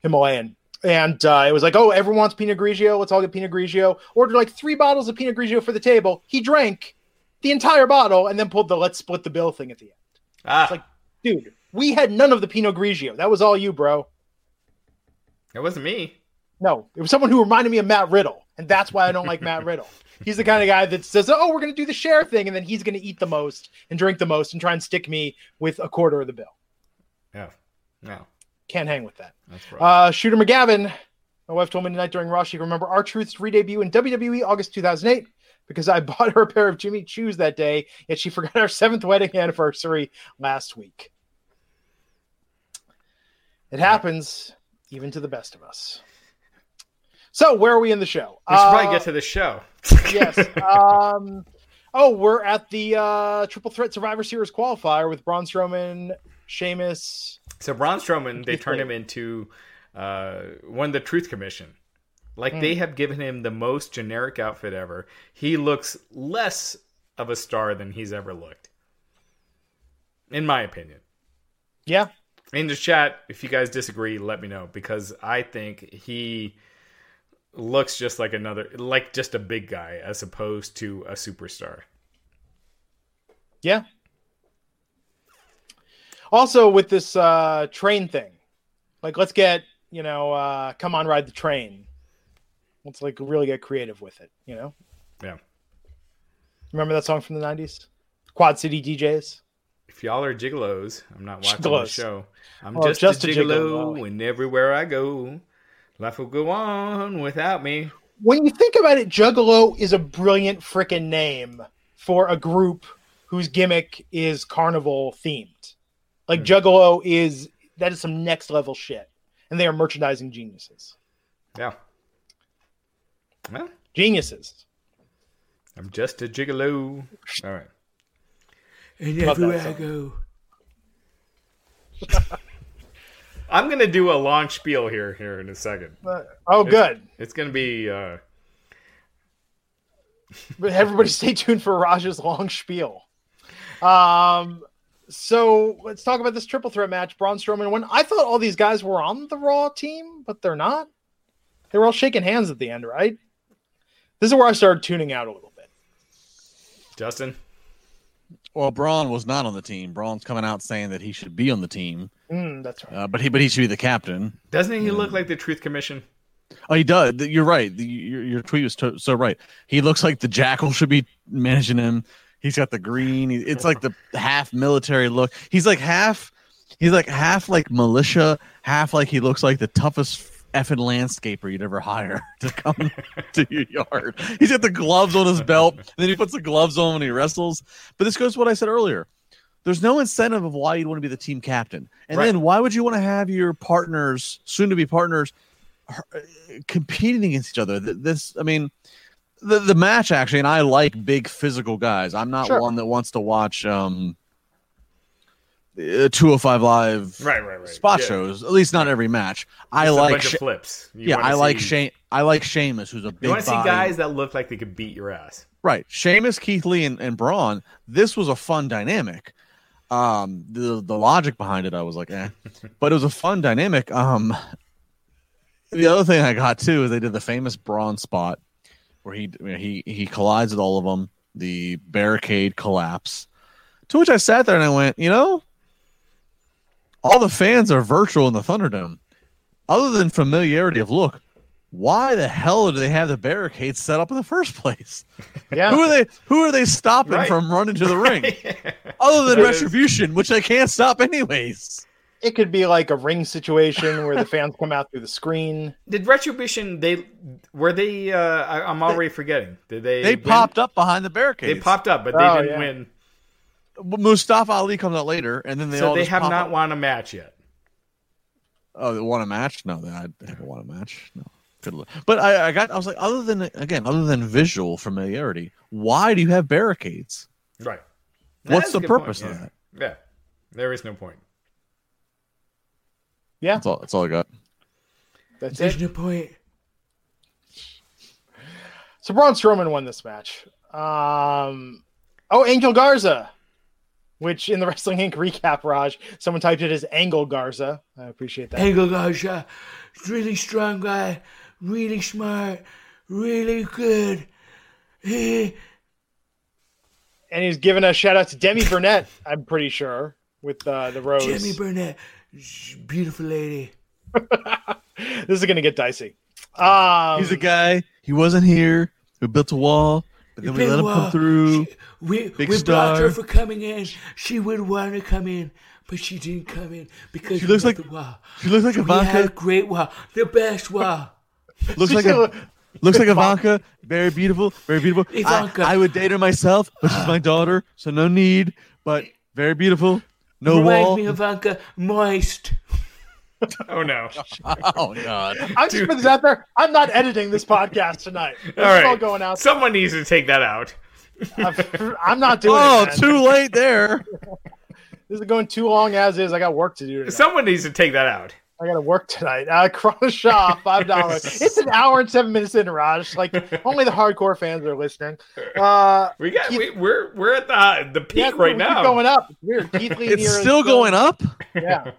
Himalayan. And uh, it was like, oh, everyone wants Pinot Grigio. Let's all get Pinot Grigio. Ordered like three bottles of Pinot Grigio for the table. He drank the entire bottle and then pulled the let's split the bill thing at the end. Ah, like- Dude, we had none of the Pinot Grigio. That was all you, bro. it wasn't me. No, it was someone who reminded me of Matt Riddle, and that's why I don't like Matt Riddle. He's the kind of guy that says, "Oh, we're going to do the share thing," and then he's going to eat the most and drink the most and try and stick me with a quarter of the bill. Yeah, no, Can't hang with that. that's right. Uh, Shooter McGavin, my wife told me tonight during Raw she can remember R-Truth's re-debut in WWE August 2008 because I bought her a pair of Jimmy Choos that day, yet she forgot our seventh wedding anniversary last week. It happens even to the best of us. So, where are we in the show? we should probably Uh, get to the show. yes. Um, oh, we're at the uh, Triple Threat Survivor Series qualifier with Braun Strowman, Sheamus. So Braun Strowman, they turned him into uh, won the Truth Commission. Like Hmm. they have given him the most generic outfit ever. He looks less of a star than he's ever looked, in my opinion. Yeah, In the chat, if you guys disagree, let me know because I think he looks just like another, like just a big guy as opposed to a superstar. yeah. Also, with this uh, train thing, like let's get you know, uh, come on, ride the train. Let's like really get creative with it. You know, Yeah. remember that song from the '90s? Quad City DJs. If y'all are gigolos, I'm not watching the Gigolos. show. I'm Oh, just, just a gigolo, gigolo. and everywhere I go, life will go on without me. when you think about it, Juggalo is a brilliant freaking name for a group whose gimmick is carnival themed. Like Hmm. Juggalo is that is some next level shit, and they are merchandising geniuses. Yeah. Well, Geniuses. I'm just a gigolo. All right. And everywhere I go. I'm gonna do a long spiel here here in a second. Uh, oh, good. It's gonna be uh But everybody, stay tuned for Raj's long spiel. Um. So let's talk about this triple threat match. Braun Strowman won. I thought all these guys were on the Raw team, but they're not. They were all shaking hands at the end, right? This is where I started tuning out a little bit. Justin. Well, Braun was not on the team. Braun's coming out saying that he should be on the team, Mm, that's right. uh, but he but he should be the captain. Doesn't he look like the Truth Commission? Oh, he does. You're right. The- Your, your tweet was to- so right. He looks like the jackal should be managing him. He's got the green. he- It's like the half military look. He's like half. He's like half like militia, half like he looks like the toughest effing landscaper you'd ever hire to come to your yard. He's got the gloves on his belt, and then he puts the gloves on when he wrestles. But this goes to what I said earlier. There's no incentive of why you'd want to be the team captain, and Right. then why would you want to have your partners, soon to be partners, competing against each other. This, I mean, the the match actually, and I like big physical guys. I'm not Sure. one that wants to watch um, uh, 205 live Right, right, right. spot Yeah. shows. At least not every match. I Just like, She- flips. You yeah, I like see- Shane. I like Sheamus, who's a big. You want to see guys that look like they could beat your ass. Right. Sheamus, Keith Lee, and, and Braun. This was a fun dynamic. Um, the the logic behind it, I was like, eh. but it was a fun dynamic. Um, the other thing I got too is they did the famous Braun spot where he he he collides with all of them. The barricade collapse. To which I sat there and I went, you know, all the fans are virtual in the Thunderdome. Other than familiarity of look, why the hell do they have the barricades set up in the first place? Yeah. Who are they? Who are they stopping Right. from running to the ring? Other than That is- retribution, which they can't stop anyways. It could be like a ring situation where the fans come out through the screen. Did Retribution? They were they? Uh, I, I'm already forgetting. Did they? They win? popped up behind the barricades. They popped up, but they Oh, didn't yeah. win. Mustafa Ali comes out later, and then they so all they just have pop not up. won a match yet. Oh, they won a match? No, they, I haven't won a match. No, good. luck. But I, I got. I was like, other than again, other than visual familiarity, why do you have barricades? Right. What's the purpose point, of yeah. that? Yeah, there is no point. Yeah, That's all. That's all I got. that's it. There's it. no point. So Braun Strowman won this match. Um, oh, Angel Garza, which in the Wrestling Inc. recap, Raj, someone typed it as Angle Garza. I appreciate that. Angle Garza, really strong guy, really smart, really good. Eh, and he's giving a shout out to Demi Burnett, I'm pretty sure, with uh, the rose. Jimmy Burnett, sh- beautiful lady. this is going to get dicey. Um, He's a guy. He wasn't here. We built a wall, but then we let him wall. come through. She- we Big we blocked her star. for coming in. She would want to come in, but she didn't come in because She we looks got like- the wall. She looks like We had a Ivanka. great wall, the best wall. Looks like a looks like Ivanka. Very beautiful. Very beautiful. I, Ivanka. I would date her myself, but she's my daughter, so no need. But very beautiful. No Reminds wall. me of Ivanka, moist. Oh no! oh god. I'm just putting this out there. I'm not editing this podcast tonight. This all is right, all going out. Someone needs to take that out. I'm not doing Oh, it. too late there. This is going too long as is. I got work to do tonight. Someone needs to take that out. I got to work tonight. Uh, Corona Shaw, five dollars. it's an hour and seven minutes in, Raj. Like only the hardcore fans are listening. Uh, We got. Keith- We, we're we're at the the peak yeah, right we now. Keep going up. It's weird. Keith Lee It's here is still going up. Yeah.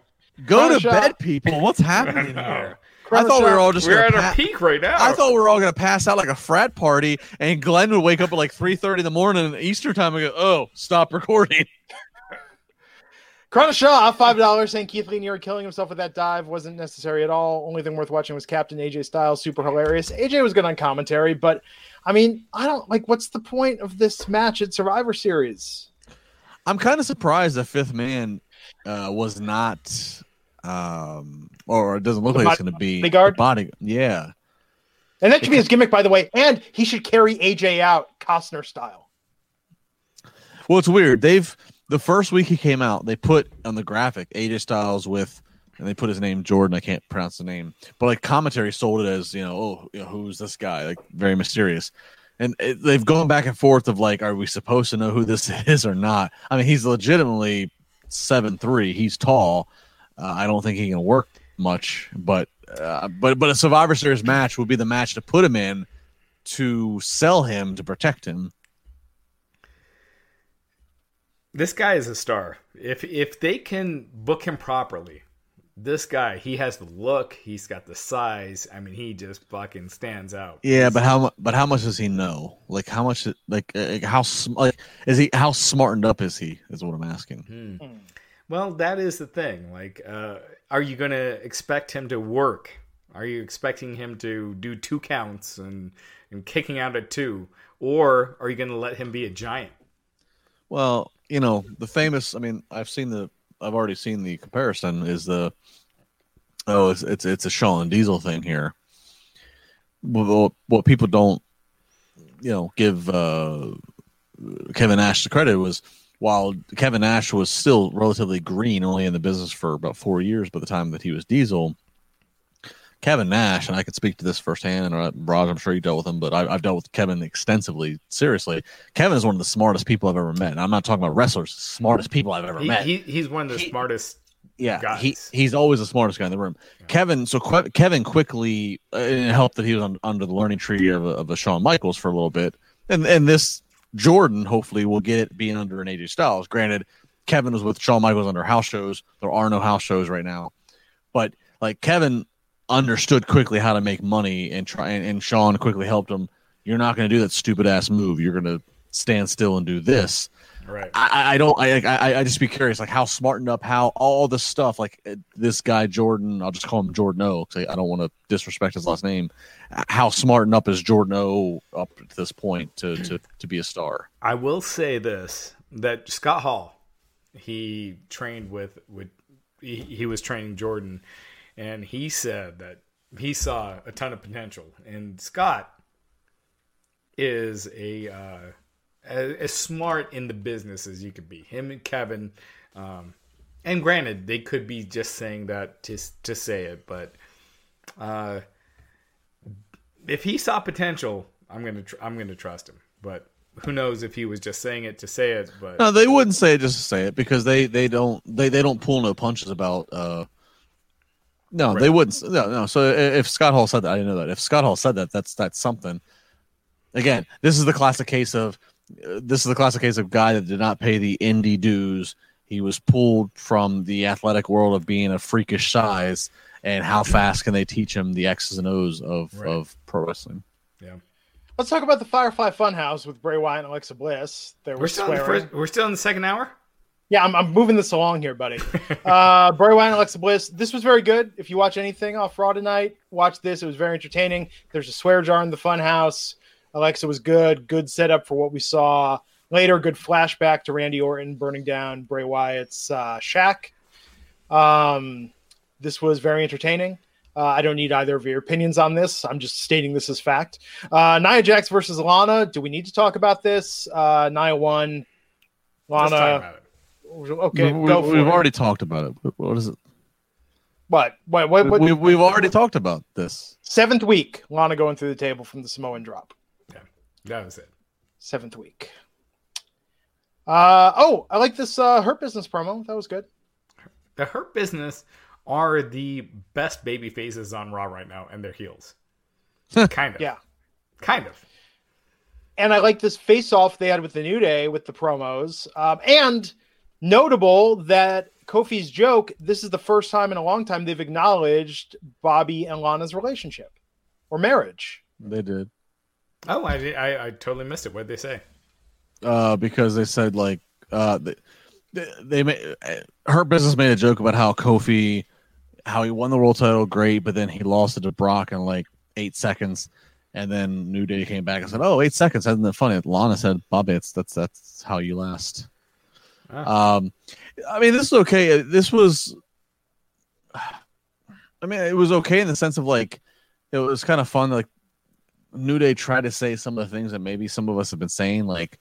Go Corona to Shaw. bed, people. What's happening here? I thought we were all just We're gonna at our peak right now. I thought we were all gonna pass out like a frat party, and Glenn would wake up at like three thirty in the morning Easter time and go, "Oh, stop recording." Corona Shaw, five dollars, saying Keith Lee near killing himself with that dive wasn't necessary at all. Only thing worth watching was Captain AJ Styles, super hilarious. AJ was good on commentary, but I mean, I don't like. What's the point of this match at Survivor Series? I'm kind of surprised that Fifth Man uh, was not, um, or it doesn't look The like it's going to be bodyguard? the body. Yeah, And that should be his gimmick, by the way. And he should carry AJ out Costner style. Well, it's weird. They've the first week he came out, they put on the graphic AJ Styles with, and they put his name Jordan. I can't pronounce the name, but like commentary sold it as you know, oh, you know, who's this guy? Like very mysterious. And it, they've gone back and forth of like, are we supposed to know who this is or not? I mean, he's legitimately seven three. He's tall. Uh, I don't think he can work much, but uh, but but a Survivor Series match would be the match to put him in to sell him to protect him. this guy is a star. If if they can book him properly, this guy, he has the look, he's got the size. I mean, he just fucking stands out. Yeah, but how but how much does he know? Like how much like uh, how sm- like is he how smartened up is he? Is what I'm asking. Hmm. Well, that is the thing. Like, uh, are you going to expect him to work? Are you expecting him to do two counts and and kicking out at two, or are you going to let him be a giant? Well, you know the famous. I mean, I've seen the. I've already seen the comparison. Is the oh, it's it's, it's a Shawn Diesel thing here. Well, what- people don't, you know, give uh, Kevin Nash the credit was while Kevin Nash was still relatively green, only in the business for about four years by the time that he was Diesel. Kevin Nash, and I could speak to this firsthand, and uh, Raj, I'm sure you dealt with him, but I, I've dealt with Kevin extensively. Seriously, Kevin is one of the smartest people I've ever met. And I'm not talking about wrestlers, smartest people I've ever He, met. he, he's one of the He- smartest. yeah, he, guys. he's always the smartest guy in the room. Kevin, so Que- Kevin quickly, uh, it helped that he was on, under the learning tree of a, of a Shawn Michaels for a little bit, and and this Jordan hopefully will get it being under an AJ Styles. Granted, Kevin was with Shawn Michaels under house shows. There are no house shows right now, but like Kevin understood quickly how to make money and try, and, and Shawn quickly helped him. You're not going to do that stupid ass move. You're going to stand still and do this. Right. I, I- don't. I, I I just be curious, like how smartened up, how all the stuff, like uh, this guy Jordan. I'll just call him Jordan O. I I don't want to disrespect his last name. How smartened up is Jordan O. up to this point to to to be a star? I will say this: that Scott Hall, he trained with with he, he was training Jordan, and he said that he saw a ton of potential. And Scott is a uh, as, as smart in the business as you could be. Him and Kevin, um, and granted, they could be just saying that to to say it, but uh, if he saw potential, I'm gonna tr- I'm gonna trust him. But who knows if he was just saying it to say it? But No, they wouldn't say it just to say it because they they don't they they don't pull no punches about. uh No, they wouldn't. No, no. So if Scott Hall said that, I didn't know that. If Scott Hall said that, that's that's something. Again, this is the classic case of this is the classic case of guy that did not pay the indie dues. He was pulled from the athletic world of being a freakish size, and how fast can they teach him the X's and O's of Right. of pro wrestling? yeah, Let's talk about the Firefly Funhouse with Bray Wyatt and Alexa Bliss. They were we're still in the first, we're still in the second hour. Yeah, I'm, I'm moving this along here, buddy. uh, Bray Wyatt and Alexa Bliss. This was very good. If you watch anything off Raw tonight, watch this. It was very entertaining. There's a swear jar in the Funhouse. Alexa was good. Good setup for what we saw later. Good flashback to Randy Orton burning down Bray Wyatt's uh, shack. Um, this was very entertaining. Uh, I don't need either of your opinions on this. I'm just stating this as fact. Uh, Nia Jax versus Lana. Do we need to talk about this? Uh, Nia won. Let's talk Lana. about it. Okay, we, go for have it. already talked about it. What- What is it? What? What? What? what we, we've already talked about this. Seventh week, Lana going through the table from the Samoan drop. Yeah, that was it. Seventh week. Uh oh, I like this uh Hurt Business promo. That was good. The Hurt Business are the best baby faces on Raw right now, and they're heels. kind of. Yeah. Kind of. And I like this face off they had with the New Day with the promos. Um, and notable that Kofi's joke, this is the first time in a long time they've acknowledged Bobby and Lana's relationship or marriage. They did. Oh, I, I I totally missed it. What did they say? uh, because they said like uh, they, they, they made Hurt Business made a joke about how Kofi, how he won the world title, great, but then he lost it to Brock in like eight seconds, and then New Day came back and said, "Oh, eight seconds, isn't that funny?" Lana said, "Bobby, it's that's that's how you last." Um, I mean, this is okay. This was, I mean, it was okay in the sense of like it was kind of fun. Like New Day tried to say some of the things that maybe some of us have been saying, like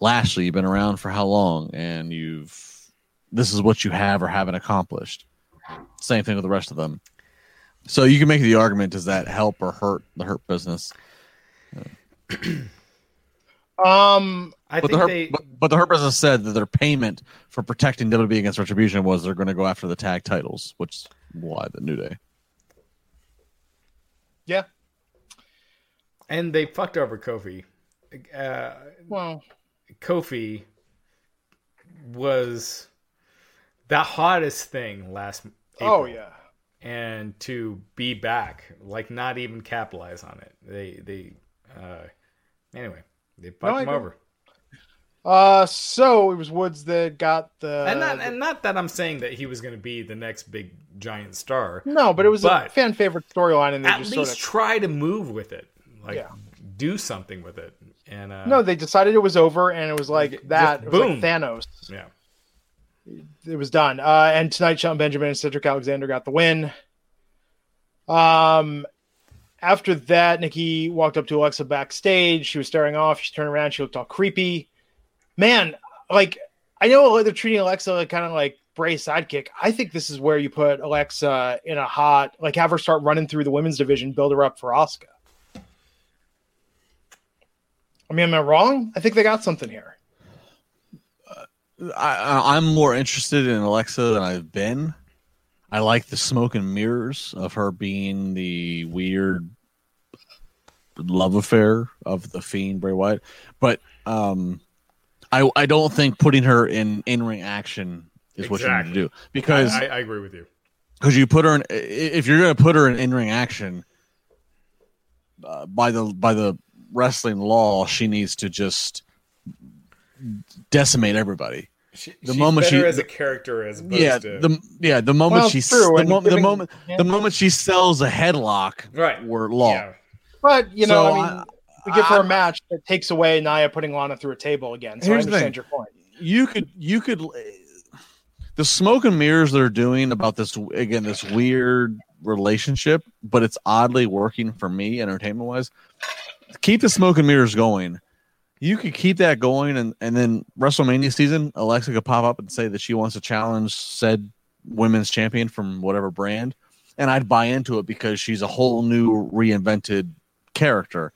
Lashley, you've been around for how long, and you've this is what you have or haven't accomplished. Same thing with the rest of them. So you can make the argument: does that help or hurt the hurt business? Um I But the, think hurt, they. but, but the hurt business said that their payment for protecting WWE against retribution was they're going to go after the tag titles, which is why the New Day. yeah. And they fucked over Kofi. Uh, Well, Kofi was the hottest thing last Oh yeah. and to be back, like not even capitalize on it. They they uh anyway, they fucked I him over. Uh, so it was Woods that got the. And not and not that I'm saying that he was going to be the next big giant star. no, but it was a fan favorite storyline, and they At just least sort of. try to move with it. Like Yeah. do something with it. And uh No, they decided it was over, and it was like Just that. It was like boom. Thanos. yeah. it was done. Uh, and tonight, Shelton Benjamin and Cedric Alexander got the win. Um, after that, Nikki walked up to Alexa backstage. She was staring off. She turned around. She looked all creepy. Man, like I know they're treating Alexa like kind of like Bray's sidekick. I think this is where you put Alexa in a hot, like have her start running through the women's division, build her up for Asuka. I mean, am I wrong? I think they got something here. I, I- I'm more interested in Alexa than I've been. I like the smoke and mirrors of her being the weird love affair of the fiend Bray Wyatt, but um, I I don't think putting her in in ring action is what you need to do because I, I agree with you. because you put her in if you're going to put her in in ring action uh, by the by the wrestling law, she needs to just decimate everybody. She, The she's moment she- as a character as opposed Yeah, to the yeah the moment Well, she true, the, and mo- the moment yeah. the moment she sells a headlock right. were law. Yeah. But you know, So, I mean, I- we give her I- a match that takes away Nia putting Lana through a table again. So Here's I the understand thing. your point. you could you could eh, the smoke and mirrors they're doing about this again this weird relationship but it's oddly working for me entertainment wise keep the smoke and mirrors going you could keep that going and and then wrestlemania season alexa could pop up and say that she wants to challenge said women's champion from whatever brand and i'd buy into it because she's a whole new reinvented character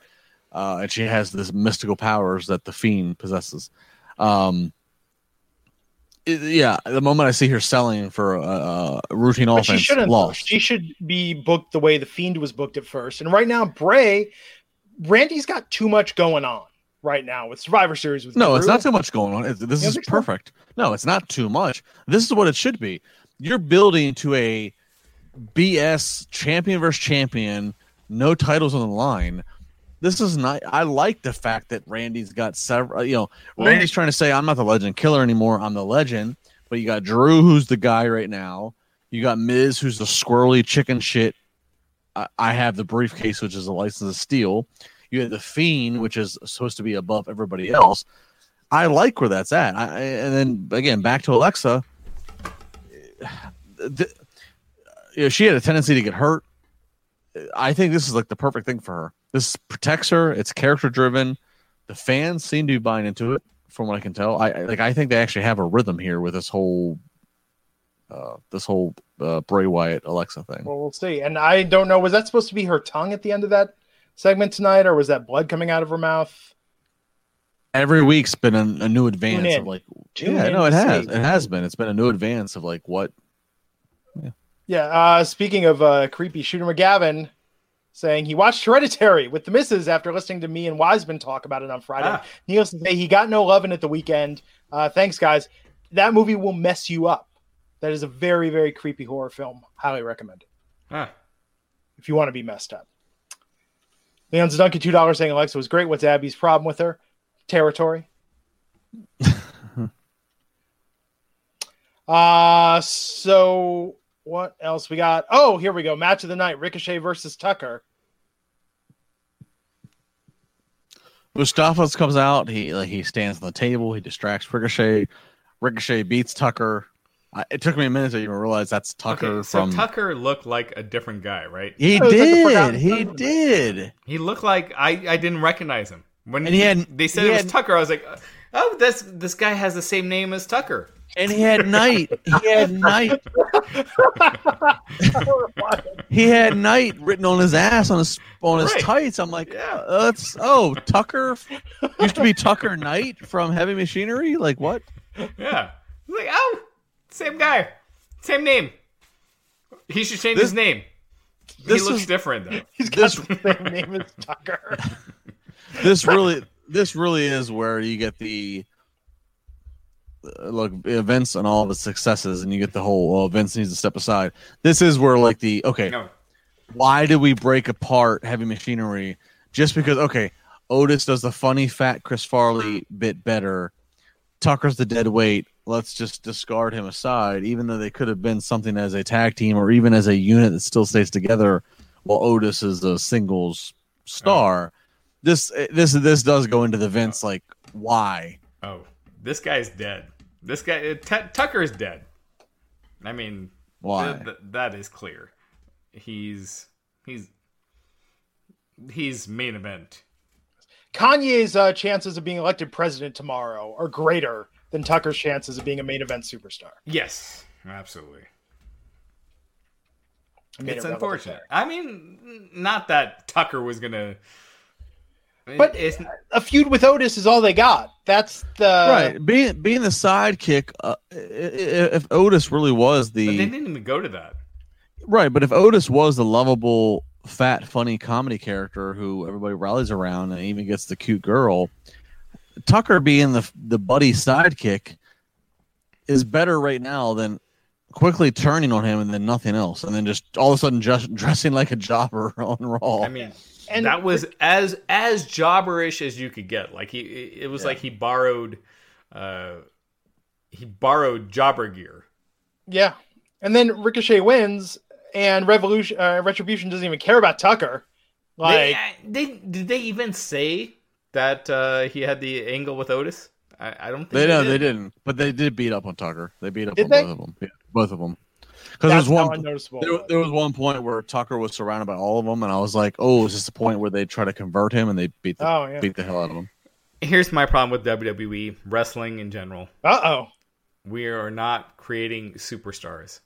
uh, and she has this mystical powers that the fiend possesses um it- yeah, the moment I see her selling for a, a routine But she offense, shouldn't. lost. She should be booked the way the Fiend was booked at first. And right now, Bray, Randy's got too much going on right now with Survivor Series. With no, it's not too much going on. This You is think perfect. No, it's not too much. This is what it should be. You're building to a BS champion versus champion, no titles on the line. This is not. I like the fact that Randy's got several. You know, Randy's trying to say, "I'm not the legend killer anymore. I'm the legend." But you got Drew, who's the guy right now. You got Miz, who's the squirrely chicken shit. I, have the briefcase, which is a license to steal. You have the Fiend, which is supposed to be above everybody else. I like where that's at. I, and then again, back to Alexa. The, you know, she had a tendency to get hurt. I think this is like the perfect thing for her. This protects her. It's character driven. The fans seem to be buying into it, from what I can tell. I- like. I think they actually have a rhythm here with this whole, uh, this whole uh, Bray Wyatt Alexa thing. Well, we'll see. And I don't know. Was that supposed to be her tongue at the end of that segment tonight, or was that blood coming out of her mouth? Every week's been a, a new advance of like. Tune yeah, no, it has. see. It has been. It's been a new advance of like what Yeah. Uh, speaking of uh, creepy, Shooter McGavin saying he watched Hereditary with the misses after listening to me and Wiseman talk about it on Friday. Ah. Needless to say, he got no loving at the weekend. Uh, thanks, guys. That movie will mess you up. That is a very, very creepy horror film. Highly recommend it Huh. if you want to be messed up. Leon's Duncan two dollars saying Alexa was great. What's Abby's problem with her? Territory. uh so what else we got? Oh, here we go. Match of the night: Ricochet versus Tucker. Mustafa comes out. He like he stands on the table. He distracts Ricochet. Ricochet beats Tucker. I, it took me a minute to even realize that's Tucker Okay, so from. Tucker looked like a different guy, right? he It was like did. He Son. did. He looked like I, I didn't recognize him when And he had- they said he it was had- Tucker. I was like, oh, this this guy has the same name as Tucker. And he had night. He had night. He had night written on his ass on his on his Right. tights. I'm like, Yeah. uh, that's oh Tucker used to be Tucker Knight from Heavy Machinery. Like what? Yeah, I was like, oh, same guy, same name. He should change This- his name. He looks is- different though. He's got the same name as Tucker. This really this really is where you get the uh, look Vince and all of his successes, and you get the whole well, Vince needs to step aside. This is where like the okay, No, why did we break apart heavy machinery just because okay otis does the funny fat chris farley bit better tucker's the dead weight let's just discard him aside even though they could have been something as a tag team or even as a unit that still stays together while otis is a singles star this this this does go into the vince like why oh, this guy's dead. This guy uh, T- Tucker is dead. I mean, why th- th- that is clear. He's he's he's main event. Kanye's uh, chances of being elected president tomorrow are greater than Tucker's chances of being a main event superstar. Yes, absolutely. It's it unfortunate. I mean, not that Tucker was gonna. But it's A feud with Otis is all they got. That's the right being being the sidekick uh, i- i- if otis really was the but they didn't even go to that. Right, but if Otis was the lovable, fat, funny comedy character who everybody rallies around and even gets the cute girl, Tucker being the the buddy sidekick is better right now than quickly turning on him and then nothing else, and then just all of a sudden just dressing like a jobber on Raw. I mean, And- that was as as jobberish as you could get. Like he, it was like he borrowed, uh, he borrowed jobber gear. yeah. And then Ricochet wins, and Revolution uh, Retribution doesn't even care about Tucker. Like They, uh, they did they even say that uh, he had the angle with Otis? I, I don't think they no, did. they didn't, but they did beat up on Tucker. They beat up Did on they? both of them. Yeah, both of them. Because that's there's one. There, was. there was one point where Tucker was surrounded by all of them, and I was like, "Oh, is this the point where they try to convert him and they beat the Oh, yeah. beat the hell out of him?" Here's my problem with WWE wrestling in general. Uh oh. We are not creating superstars,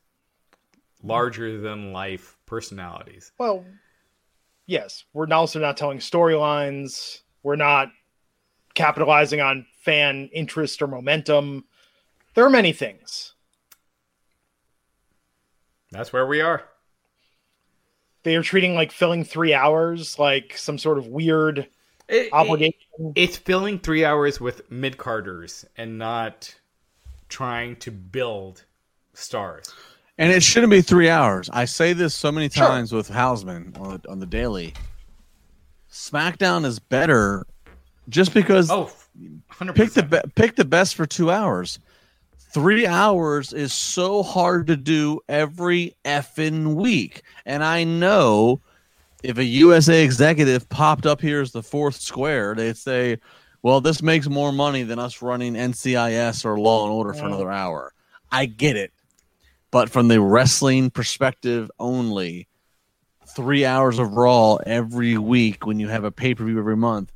larger than life personalities. Well, yes, we're also not telling storylines. We're not capitalizing on fan interest or momentum. There are many things. That's where we are. They are treating like filling three hours like some sort of weird It- it- obligation. it's filling three hours with mid carders and not trying to build stars. And it shouldn't be three hours. I say this so many Sure. times with Hausman on the, on the daily. SmackDown is better, just because Oh, 100%. pick the be- pick the best for two hours. Three hours is so hard to do every effing week, and I know if a USA executive popped up here as the fourth square, they'd say, "Well, this makes more money than us running NCIS or Law and Order for another hour." I get it, but from the wrestling perspective only, three hours of Raw every week when you have a pay per view every month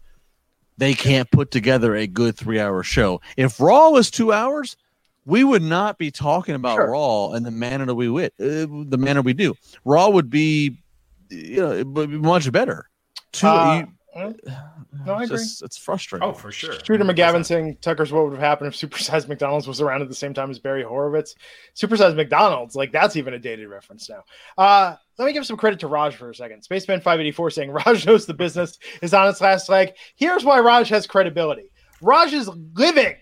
they can't put together a good three hour show. If Raw was two hours, we would not be talking about Sure. Raw in the manner that we would, uh, the manner we do. Raw would be, you know, it would be much better. Two, Uh, you, no, I it's, agree. just- it's frustrating. Oh, for sure. Shooter McGavin saying Tucker's what would have happened if Supersized McDonald's was around at the same time as Barry Horowitz. Supersized McDonald's, like that's even a dated reference now. Uh, let me give some credit to Raj for a second. Spaceman 584 saying Raj knows the business is on its last leg. Here's why Raj has credibility. Raj is living.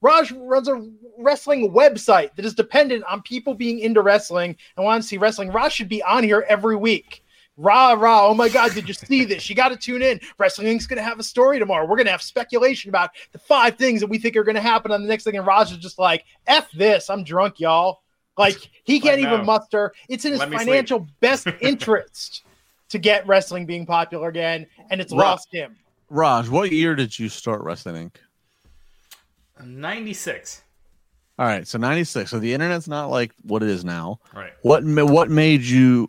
Raj runs a wrestling website that is dependent on people being into wrestling and want to see wrestling. Raj should be on here every week. Rah rah! Oh my God! Did you see this? You got to tune in. Wrestling Inc.'s going to have a story tomorrow. We're going to have speculation about the five things that we think are going to happen on the next thing. And Raj is just like, "F this! I'm drunk, y'all." Like he can't I even muster. It's in his Let me financial best interest to get wrestling being popular again, and it's Right. lost him. Raj, what year did you start Wrestling Inc.? 96. All right, so ninety six. So the internet's not like what it is now. Right. What what made you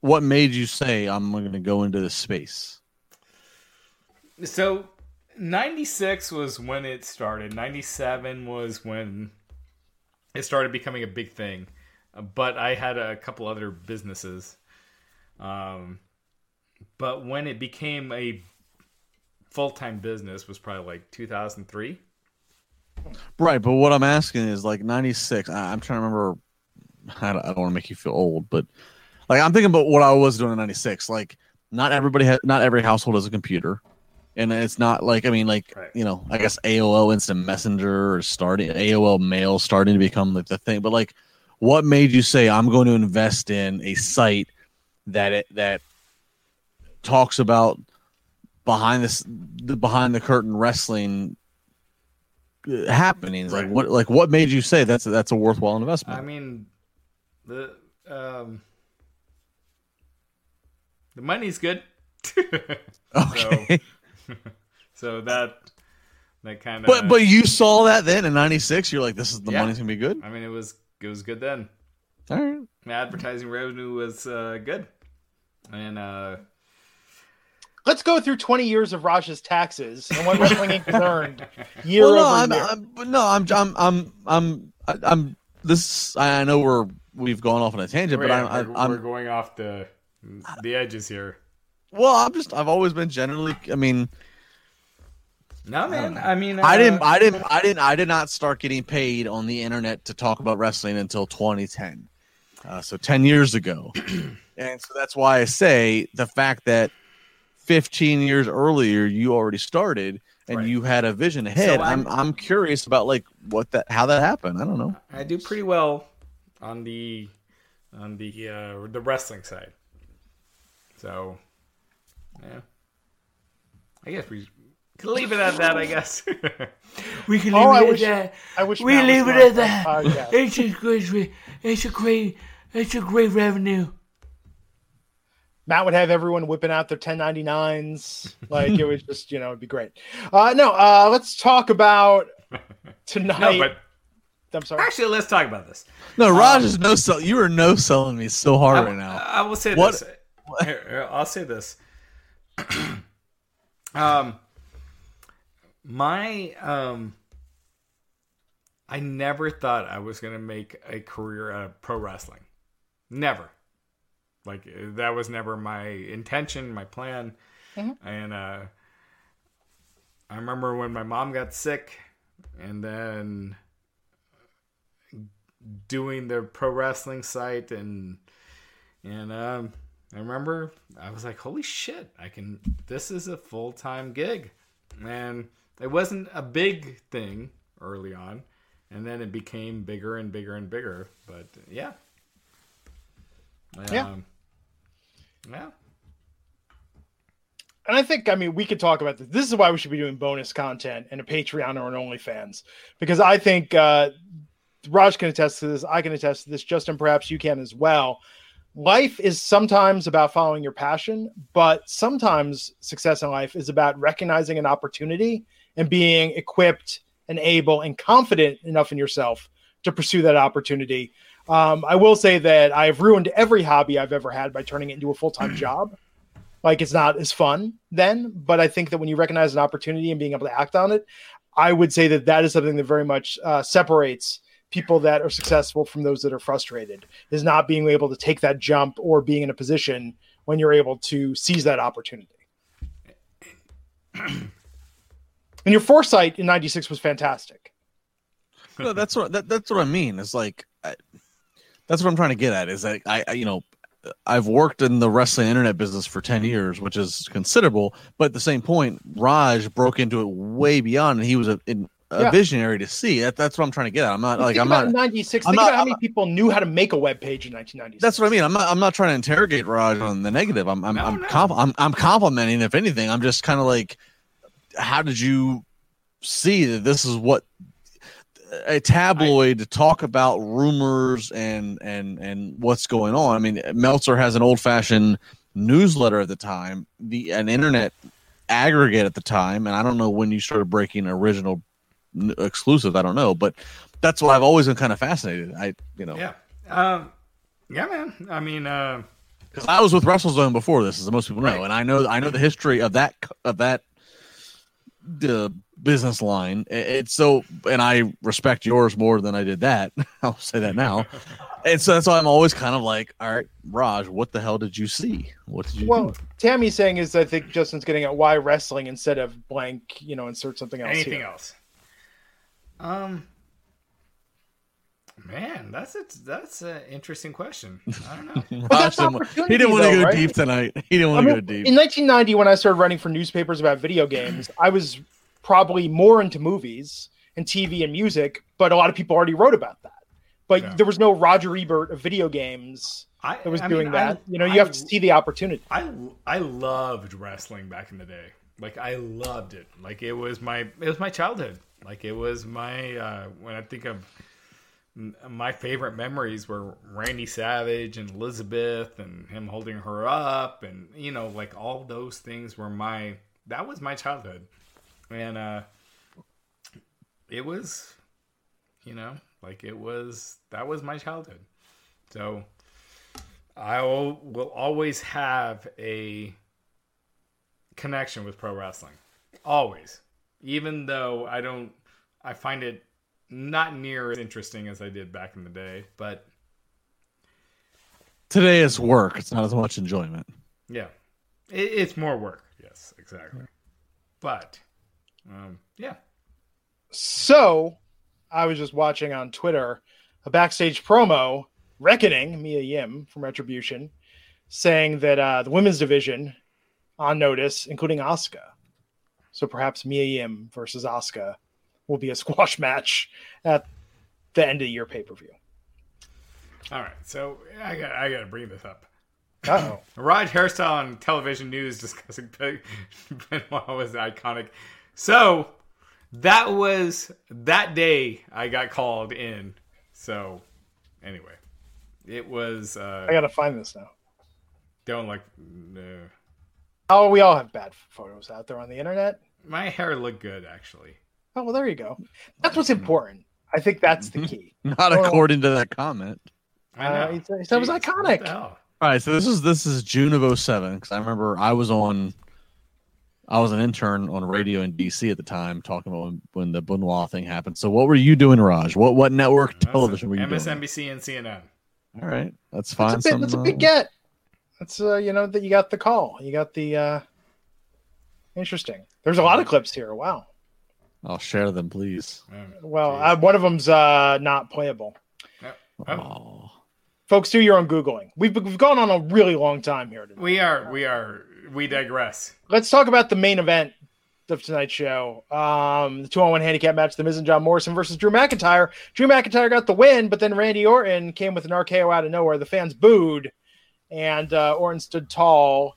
what made you say I'm going to go into this space? So 96 was when it started. 97 was when it started becoming a big thing. But I had a couple other businesses. Um, but when it became a full time business was probably like 2003. Right, but what I'm asking is like 96. I, I'm trying to remember. I don't, I don't want to make you feel old, but like I'm thinking about what I was doing in 96. Like not everybody has, not every household has a computer and it's not like I mean, like Right. you know, I guess AOL Instant Messenger or starting AOL Mail starting to become like the thing. But like, what made you say I'm going to invest in a site that it that talks about behind this the behind the curtain wrestling uh, happenings? Like Right. what like what made you say that's that's a worthwhile investment? I mean, the um, the money's good. okay, so that that kind of. but but you saw that then in '96. You're like, this is the Yeah. money's gonna be good. I mean, it was it was good then. All right. Advertising revenue was uh, good, and uh, Let's go through 20 years of Raj's taxes and what Wrestling Inc. has earned year well, no, over I'm, year. I'm, no, I'm, I'm, I'm, I'm, I- I'm. This, I know we're we've gone off on a tangent, but yeah, I'm, we're, I'm, we're I'm, going off the the edges here. well, I'm just, I've always been generally. I mean, No, man. I mean, I didn't, uh, I didn't, I didn't, I did not start getting paid on the internet to talk about wrestling until 2010. Uh, so 10 years ago, and so that's why I say the fact that 15 years earlier you already started and Right. you had a vision ahead. I'm- I'm, I'm curious about like what that, how that happened. I don't know. I do pretty well on the on the uh, the wrestling side. So, yeah. I guess we can leave it at that. I guess. We can Oh, leave I at wish- that. I wish we Matt leave it at that. podcast. It's a great, it's a great, it's a great revenue. Matt would have everyone whipping out their 1099s. Like it was just, you know, it'd be great. Uh, no, uh, let's talk about tonight. no, but I'm sorry. actually, let's talk about this. No, Raj is no sell. You are no selling me so hard I, right now. I will say What- this. Here, here, I'll say this. um, my um, I never thought I was gonna make a career out of pro wrestling. Never. Like that was never my intention, my plan. And uh, I remember when my mom got sick, and then doing the pro wrestling site and and um I remember I was like, holy shit, I can this is a full time gig. And it wasn't a big thing early on. And then it became bigger and bigger and bigger. But yeah. Yeah. Um, yeah. And I think, I mean, we could talk about this. This is why we should be doing bonus content and a Patreon or an OnlyFans. Because I think uh, Raj can attest to this. I can attest to this. Justin, perhaps you can as well. Life is sometimes about following your passion, but sometimes success in life is about recognizing an opportunity and being equipped and able and confident enough in yourself to pursue that opportunity. Um, I will say that I've ruined every hobby I've ever had by turning it into a full time job like it's not as fun then but i think that when you recognize an opportunity and being able to act on it i would say that that is something that very much uh, separates people that are successful from those that are frustrated is not being able to take that jump or being in a position when you're able to seize that opportunity and your foresight in 96 was fantastic no, that's what that, that's what I mean. It's like I, that's what I'm trying to get at. Is that I, I you know I've worked in the wrestling internet business for ten years, which is considerable. But at the same point, Raj broke into it way beyond, and he was a, in, a Yeah. visionary to see. That, that's what I'm trying to get at. I'm not like I'm not. 96 I'm think not- about how many people knew how to make a web page in 1996 That's what I mean. I'm not. I'm not trying to interrogate Raj on the negative. I'm. I'm. No, I'm, no. I'm, I'm complimenting. If anything, I'm just kind of like, how did you see that this is what a tabloid to talk about rumors and and and what's going on? I mean, Meltzer has an old fashioned newsletter at the time, the an internet aggregate at the time, and I don't know when you started breaking original exclusive. I don't know, but that's why I've always been kind of fascinated. I you know. Yeah. Um, yeah, man. I mean, uh, because I was with WrestleZone before this, as most people know, Right. and I know I know the history of that of that the business line. It- It's so, and I respect yours more than I did that. I'll say that now, and so that's why I'm always kind of like, all right, Raj, what the hell did you see? What did you? well do? tammy's saying is i think justin's getting at why wrestling instead of blank you know insert something else anything here. else? Um, Man, that's a, that's an interesting question. I don't know. that's Raj didn't wa- opportunity, he didn't want to go right? deep tonight. He didn't I want to go deep. in 1990, when I started writing for newspapers about video games, I was probably more into movies and TV and music, but a lot of people already wrote about that. But Yeah. there was no Roger Ebert of video games I that was I doing mean, that. I- you know, you I- have to see the opportunity. I I loved wrestling back in the day. Like I loved it. Like it was my it was my childhood. Like it was my uh, when I think of my favorite memories were Randy Savage and Elizabeth and him holding her up and you know like all those things were my that was my childhood. And uh it was you know like it was that was my childhood. So I will, will always have a connection with pro wrestling. Always. Even though I don't, I find it not near as interesting as I did back in the day. But Today is work. It's not as much enjoyment. yeah, it, it's more work. Yes, exactly. But um, yeah. So I was just watching on Twitter a backstage promo reckoning Mia Yim from Retribution saying that uh, the women's division on notice, including Asuka. So perhaps Mia Yim versus Asuka will be a squash match at the end of the year pay per view. All right. So I got I got to bring this up. Oh. Raj hairstyle on television news discussing Be- Benoit was iconic. So that was that day I got called in. So anyway, it was. Uh, I gotta find this now. don't like. No. Oh, we all have bad photos out there on the internet. My hair looked good actually. Oh well, there you go. That's what's important. I think that's the key. Not Oh. according to that comment. I Uh, know. he said- it was iconic. what? All right, so this is this is June of 07 because I remember I was on, I was an intern on radio in DC at the time talking about when, when the Benoit thing happened. So what were you doing, Raj? What what network television were you doing? MSNBC and CNN. All right, that's fine. That's a, big, that's a big get. That's uh, you know that you got the call. You got the uh interesting. There's a lot of clips here. Wow. I'll share them, please. Well, Jeez. uh, one of them's uh not playable. Oh, Oh, Folks, do your own googling. We've we've gone on a really long time here. Today. we are. We are. We digress. Let's talk about the main event of tonight's show. Um, the two on one handicap match: The Miz and John Morrison versus Drew McIntyre. Drew McIntyre got the win, but then Randy Orton came with an RKO out of nowhere. The fans booed, and uh, Orton stood tall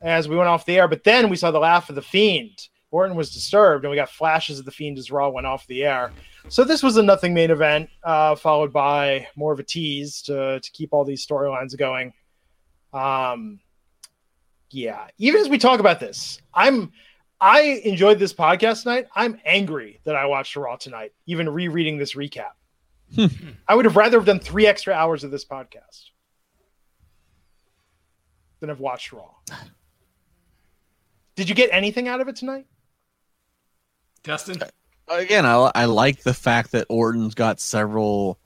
as we went off the air. But then we saw the laugh of the Fiend. Orton was disturbed, and we got flashes of the Fiend as Raw went off the air. So this was a nothing main event, uh, followed by more of a tease to to keep all these storylines going. Um, yeah. Even as we talk about this, I'm I enjoyed this podcast tonight. I'm angry that I watched Raw tonight, even rereading this recap. I would have rather have done three extra hours of this podcast than have watched Raw. Did you get anything out of it tonight? Justin. Uh, again, I I like the fact that Orton's got several.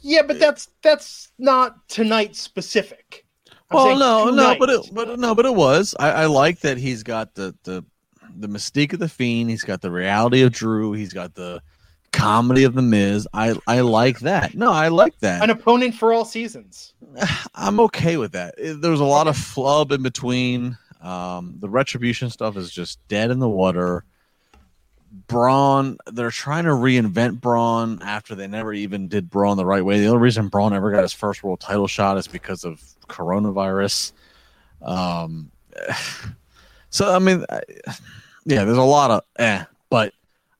Yeah, but that's that's not tonight specific. I'm well, saying no, no, but it, but no, but it was. I, I like that he's got the the the mystique of the Fiend. He's got the reality of Drew. He's got the comedy of the Miz. I I like that. No, I like that. an opponent for all seasons. I'm okay with that. It- There's a lot of flub in between. Um, the retribution stuff is just dead in the water. Braun, they're trying to reinvent Braun after they never even did Braun the right way. The only reason Braun ever got his first world title shot is because of coronavirus. Um, so I mean, I- yeah, there's a lot of eh,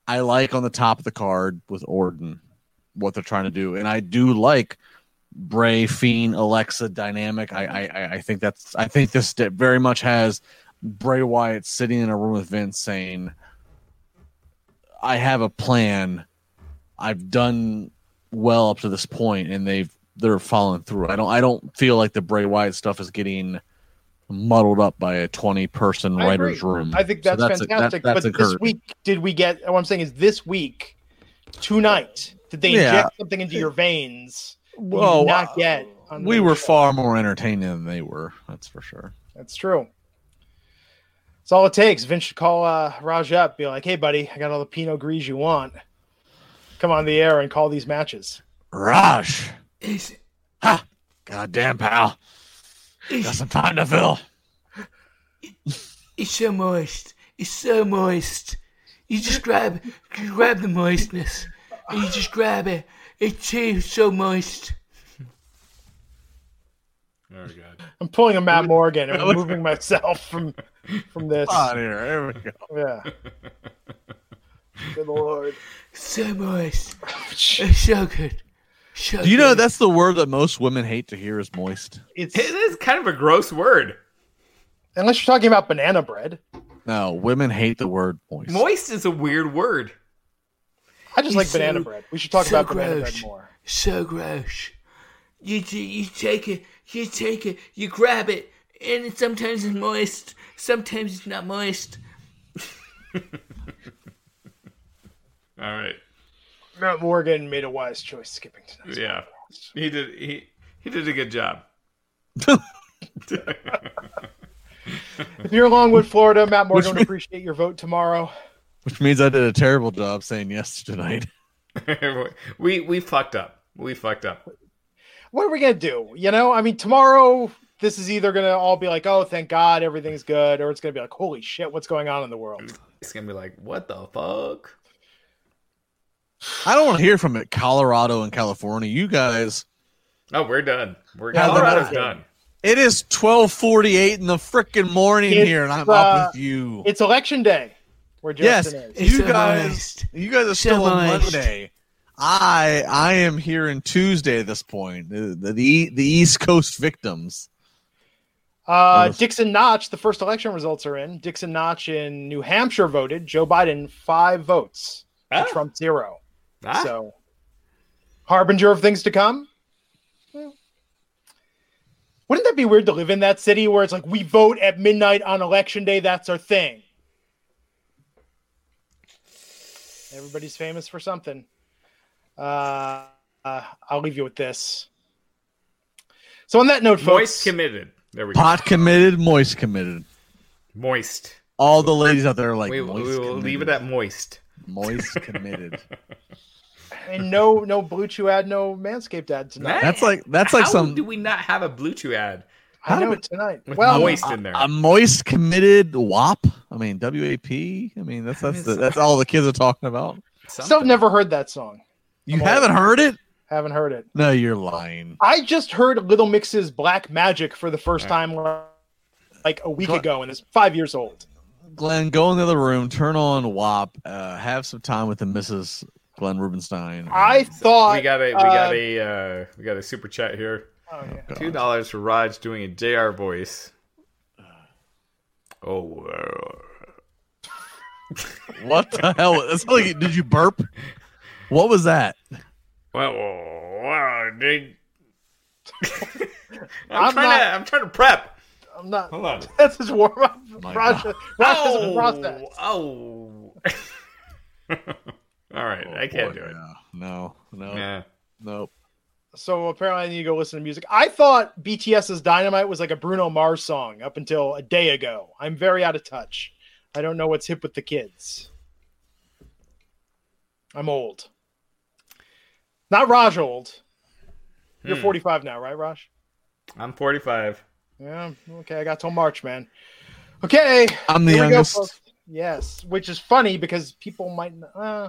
I like on the top of the card with Orton what they're trying to do, and I do like Bray Fiend Alexa dynamic. I I I think that's I think this very much has Bray Wyatt sitting in a room with Vince saying, "I have a plan. I've done well up to this point, and they've they're following through. I don't I don't feel like the Bray Wyatt stuff is getting." Muddled up by a 20 person I writer's agree. room I think So that's, a- that- fantastic. that's but this week, did we get? What I'm saying is, this week, tonight, did they Yeah. inject something into your veins? that you not yet. we were show? far more entertaining than they were that's for sure That's true. That's all it takes. Vince should call uh, Raj up, be like, "Hey, buddy, I got all the Pinot Gris you want. Come on the air and call these matches." Raj. It's, Ha! Goddamn, pal. Got it's, some time to fill. it's so moist. It's so moist. You just grab, you grab the moistness, and you just grab it. It's too so moist. Oh god. I'm pulling a Matt Morgan and removing myself from from this. On here. There we go. Yeah. Good lord. So moist. It's so good. So Do you know good. that's the word that most women hate to hear is moist? It's It is kind of a gross word. unless you're talking about banana bread. No, women hate the word moist. Moist is a weird word. I just It's like so- banana bread. We should talk so about banana bread more. so gross. You t- you take it, you take it, you grab it, and sometimes it's moist, sometimes it's not moist. All right. Matt Morgan made a wise choice skipping tonight. Yeah. He did he he did a good job. If you're in Longwood, Florida, Matt Morgan would appreciate your vote tomorrow. Which means I did a terrible job saying yes tonight. we we fucked up. We fucked up. What are we gonna do? You know, I mean, tomorrow this is either gonna all be like, "Oh, thank God, everything's good," or it's gonna be like, "Holy shit, what's going on in the world?" It's gonna be like, what the fuck? I don't want to hear from it. Colorado and California, you guys. Oh, we're done. We're Yeah, Colorado's they're done. It is twelve forty eight in the freaking morning It's, here, and I'm uh, up with you. It's election day. Where Yes, Justin is. You guys. You guys are still on moist. Monday. I I am here in Tuesday at this point. The the, the, the East Coast victims. Uh, Dixon Notch, the first election results are in. Dixon Notch in New Hampshire voted. Joe Biden five votes. to Ah. Trump zero. Ah. So, harbinger of things to come. Wouldn't that be weird to live in that city where it's like we vote at midnight on election day? That's our thing. Everybody's famous for something. Uh, uh, I'll leave you with this. So, on that note, folks, Moist committed. There we go. Pot committed, moist committed. Moist. All the ladies out there are like we, moist we will leave it at moist. moist committed. and no, no Blue Chew ad, no Manscaped ad tonight. That's like that's like How some do we not have a Blue Chew ad I know it tonight. with Well, moist in there? a moist committed WAP. I mean WAP. I mean that's that's the, that's all the kids are talking about. still never heard that song. You I'm haven't heard it? Haven't heard it. No, you're lying. I just heard Little Mix's Black Magic for the first Right. time like a week Gl- ago, and it's five years old. Glenn, go in the other room, turn on WAP, uh, have some time with the Mrs. Glenn Rubenstein. I thought we got a we uh, got a uh, we got a super chat here. oh, yeah. Two dollars for Raj doing a JR voice. Oh, uh, What the hell? That's like, did you burp? What was that? well, wow, dude. I'm, I'm trying not- to I'm trying to prep. I'm not. Hold on. That's his warm up. My Raj, God. Raj doesn't process. oh. All right, I can't do it. Yeah. No, no, Yeah. nope. So apparently, I need to go listen to music. I thought BTS's Dynamite was like a Bruno Mars song up until a day ago. I'm very out of touch. I don't know what's hip with the kids. I'm old. Not Raj old. You're Hmm. 45 now, right, Raj? I'm 45. Yeah. Okay, I got till March, man. Okay. I'm the here we go, youngest. yes, which is funny because people might. Uh,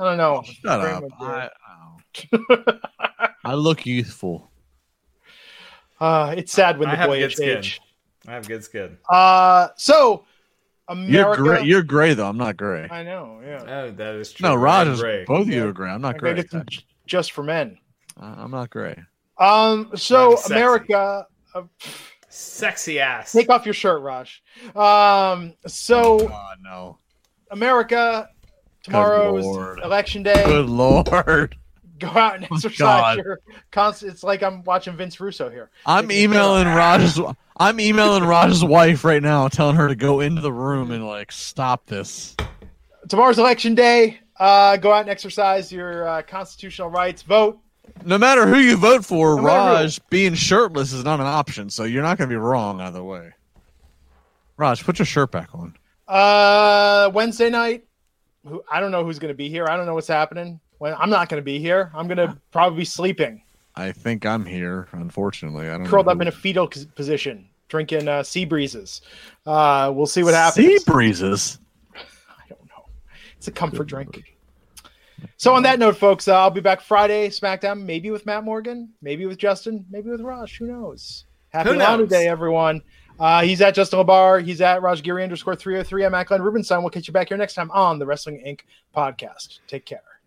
I don't know. Shut up. would do I, oh. I look youthful. Uh, it's sad when the have boy good skin. age. I have good skin. Uh, so You're America. gray. You're gray though. I'm not gray. I know. Yeah. Oh, that is true. No, Raj I'm is gray. both of you are gray. I'm not I gray. get some just for men. I- I'm not gray. Um. So sexy. America, uh, Sexy ass. take off your shirt, Raj. Um. So God no. America, tomorrow's election day. Good lord. Go out and exercise God. your. Const- it's like I'm watching Vince Russo here. I'm emailing. Raj's. I'm emailing Raj's wife right now, telling her to go into the room and like stop this. Tomorrow's election day. Uh, go out and exercise your uh, constitutional rights. Vote. No matter who you vote for, No matter who. Raj being shirtless is not an option, so you're not going to be wrong either way. Raj, put your shirt back on. Uh, Wednesday night. Who I don't know who's going to be here. I don't know what's happening. when I'm not going to be here. I'm going to probably be sleeping, I think I'm here. Unfortunately, I don't curled know up in a fetal position, drinking uh, sea breezes. Uh, we'll see what happens. Sea breezes. I don't know. It's a comfort drink. So on that note, folks, uh, I'll be back Friday SmackDown, maybe with Matt Morgan, maybe with Justin, maybe with Raj. Who knows? Happy Who knows? Day, everyone. Uh, he's at Justin LaBar. He's at Rajgiri underscore 303. I'm at Glenn Rubenstein. We'll catch you back here next time on the Wrestling Inc. podcast. Take care.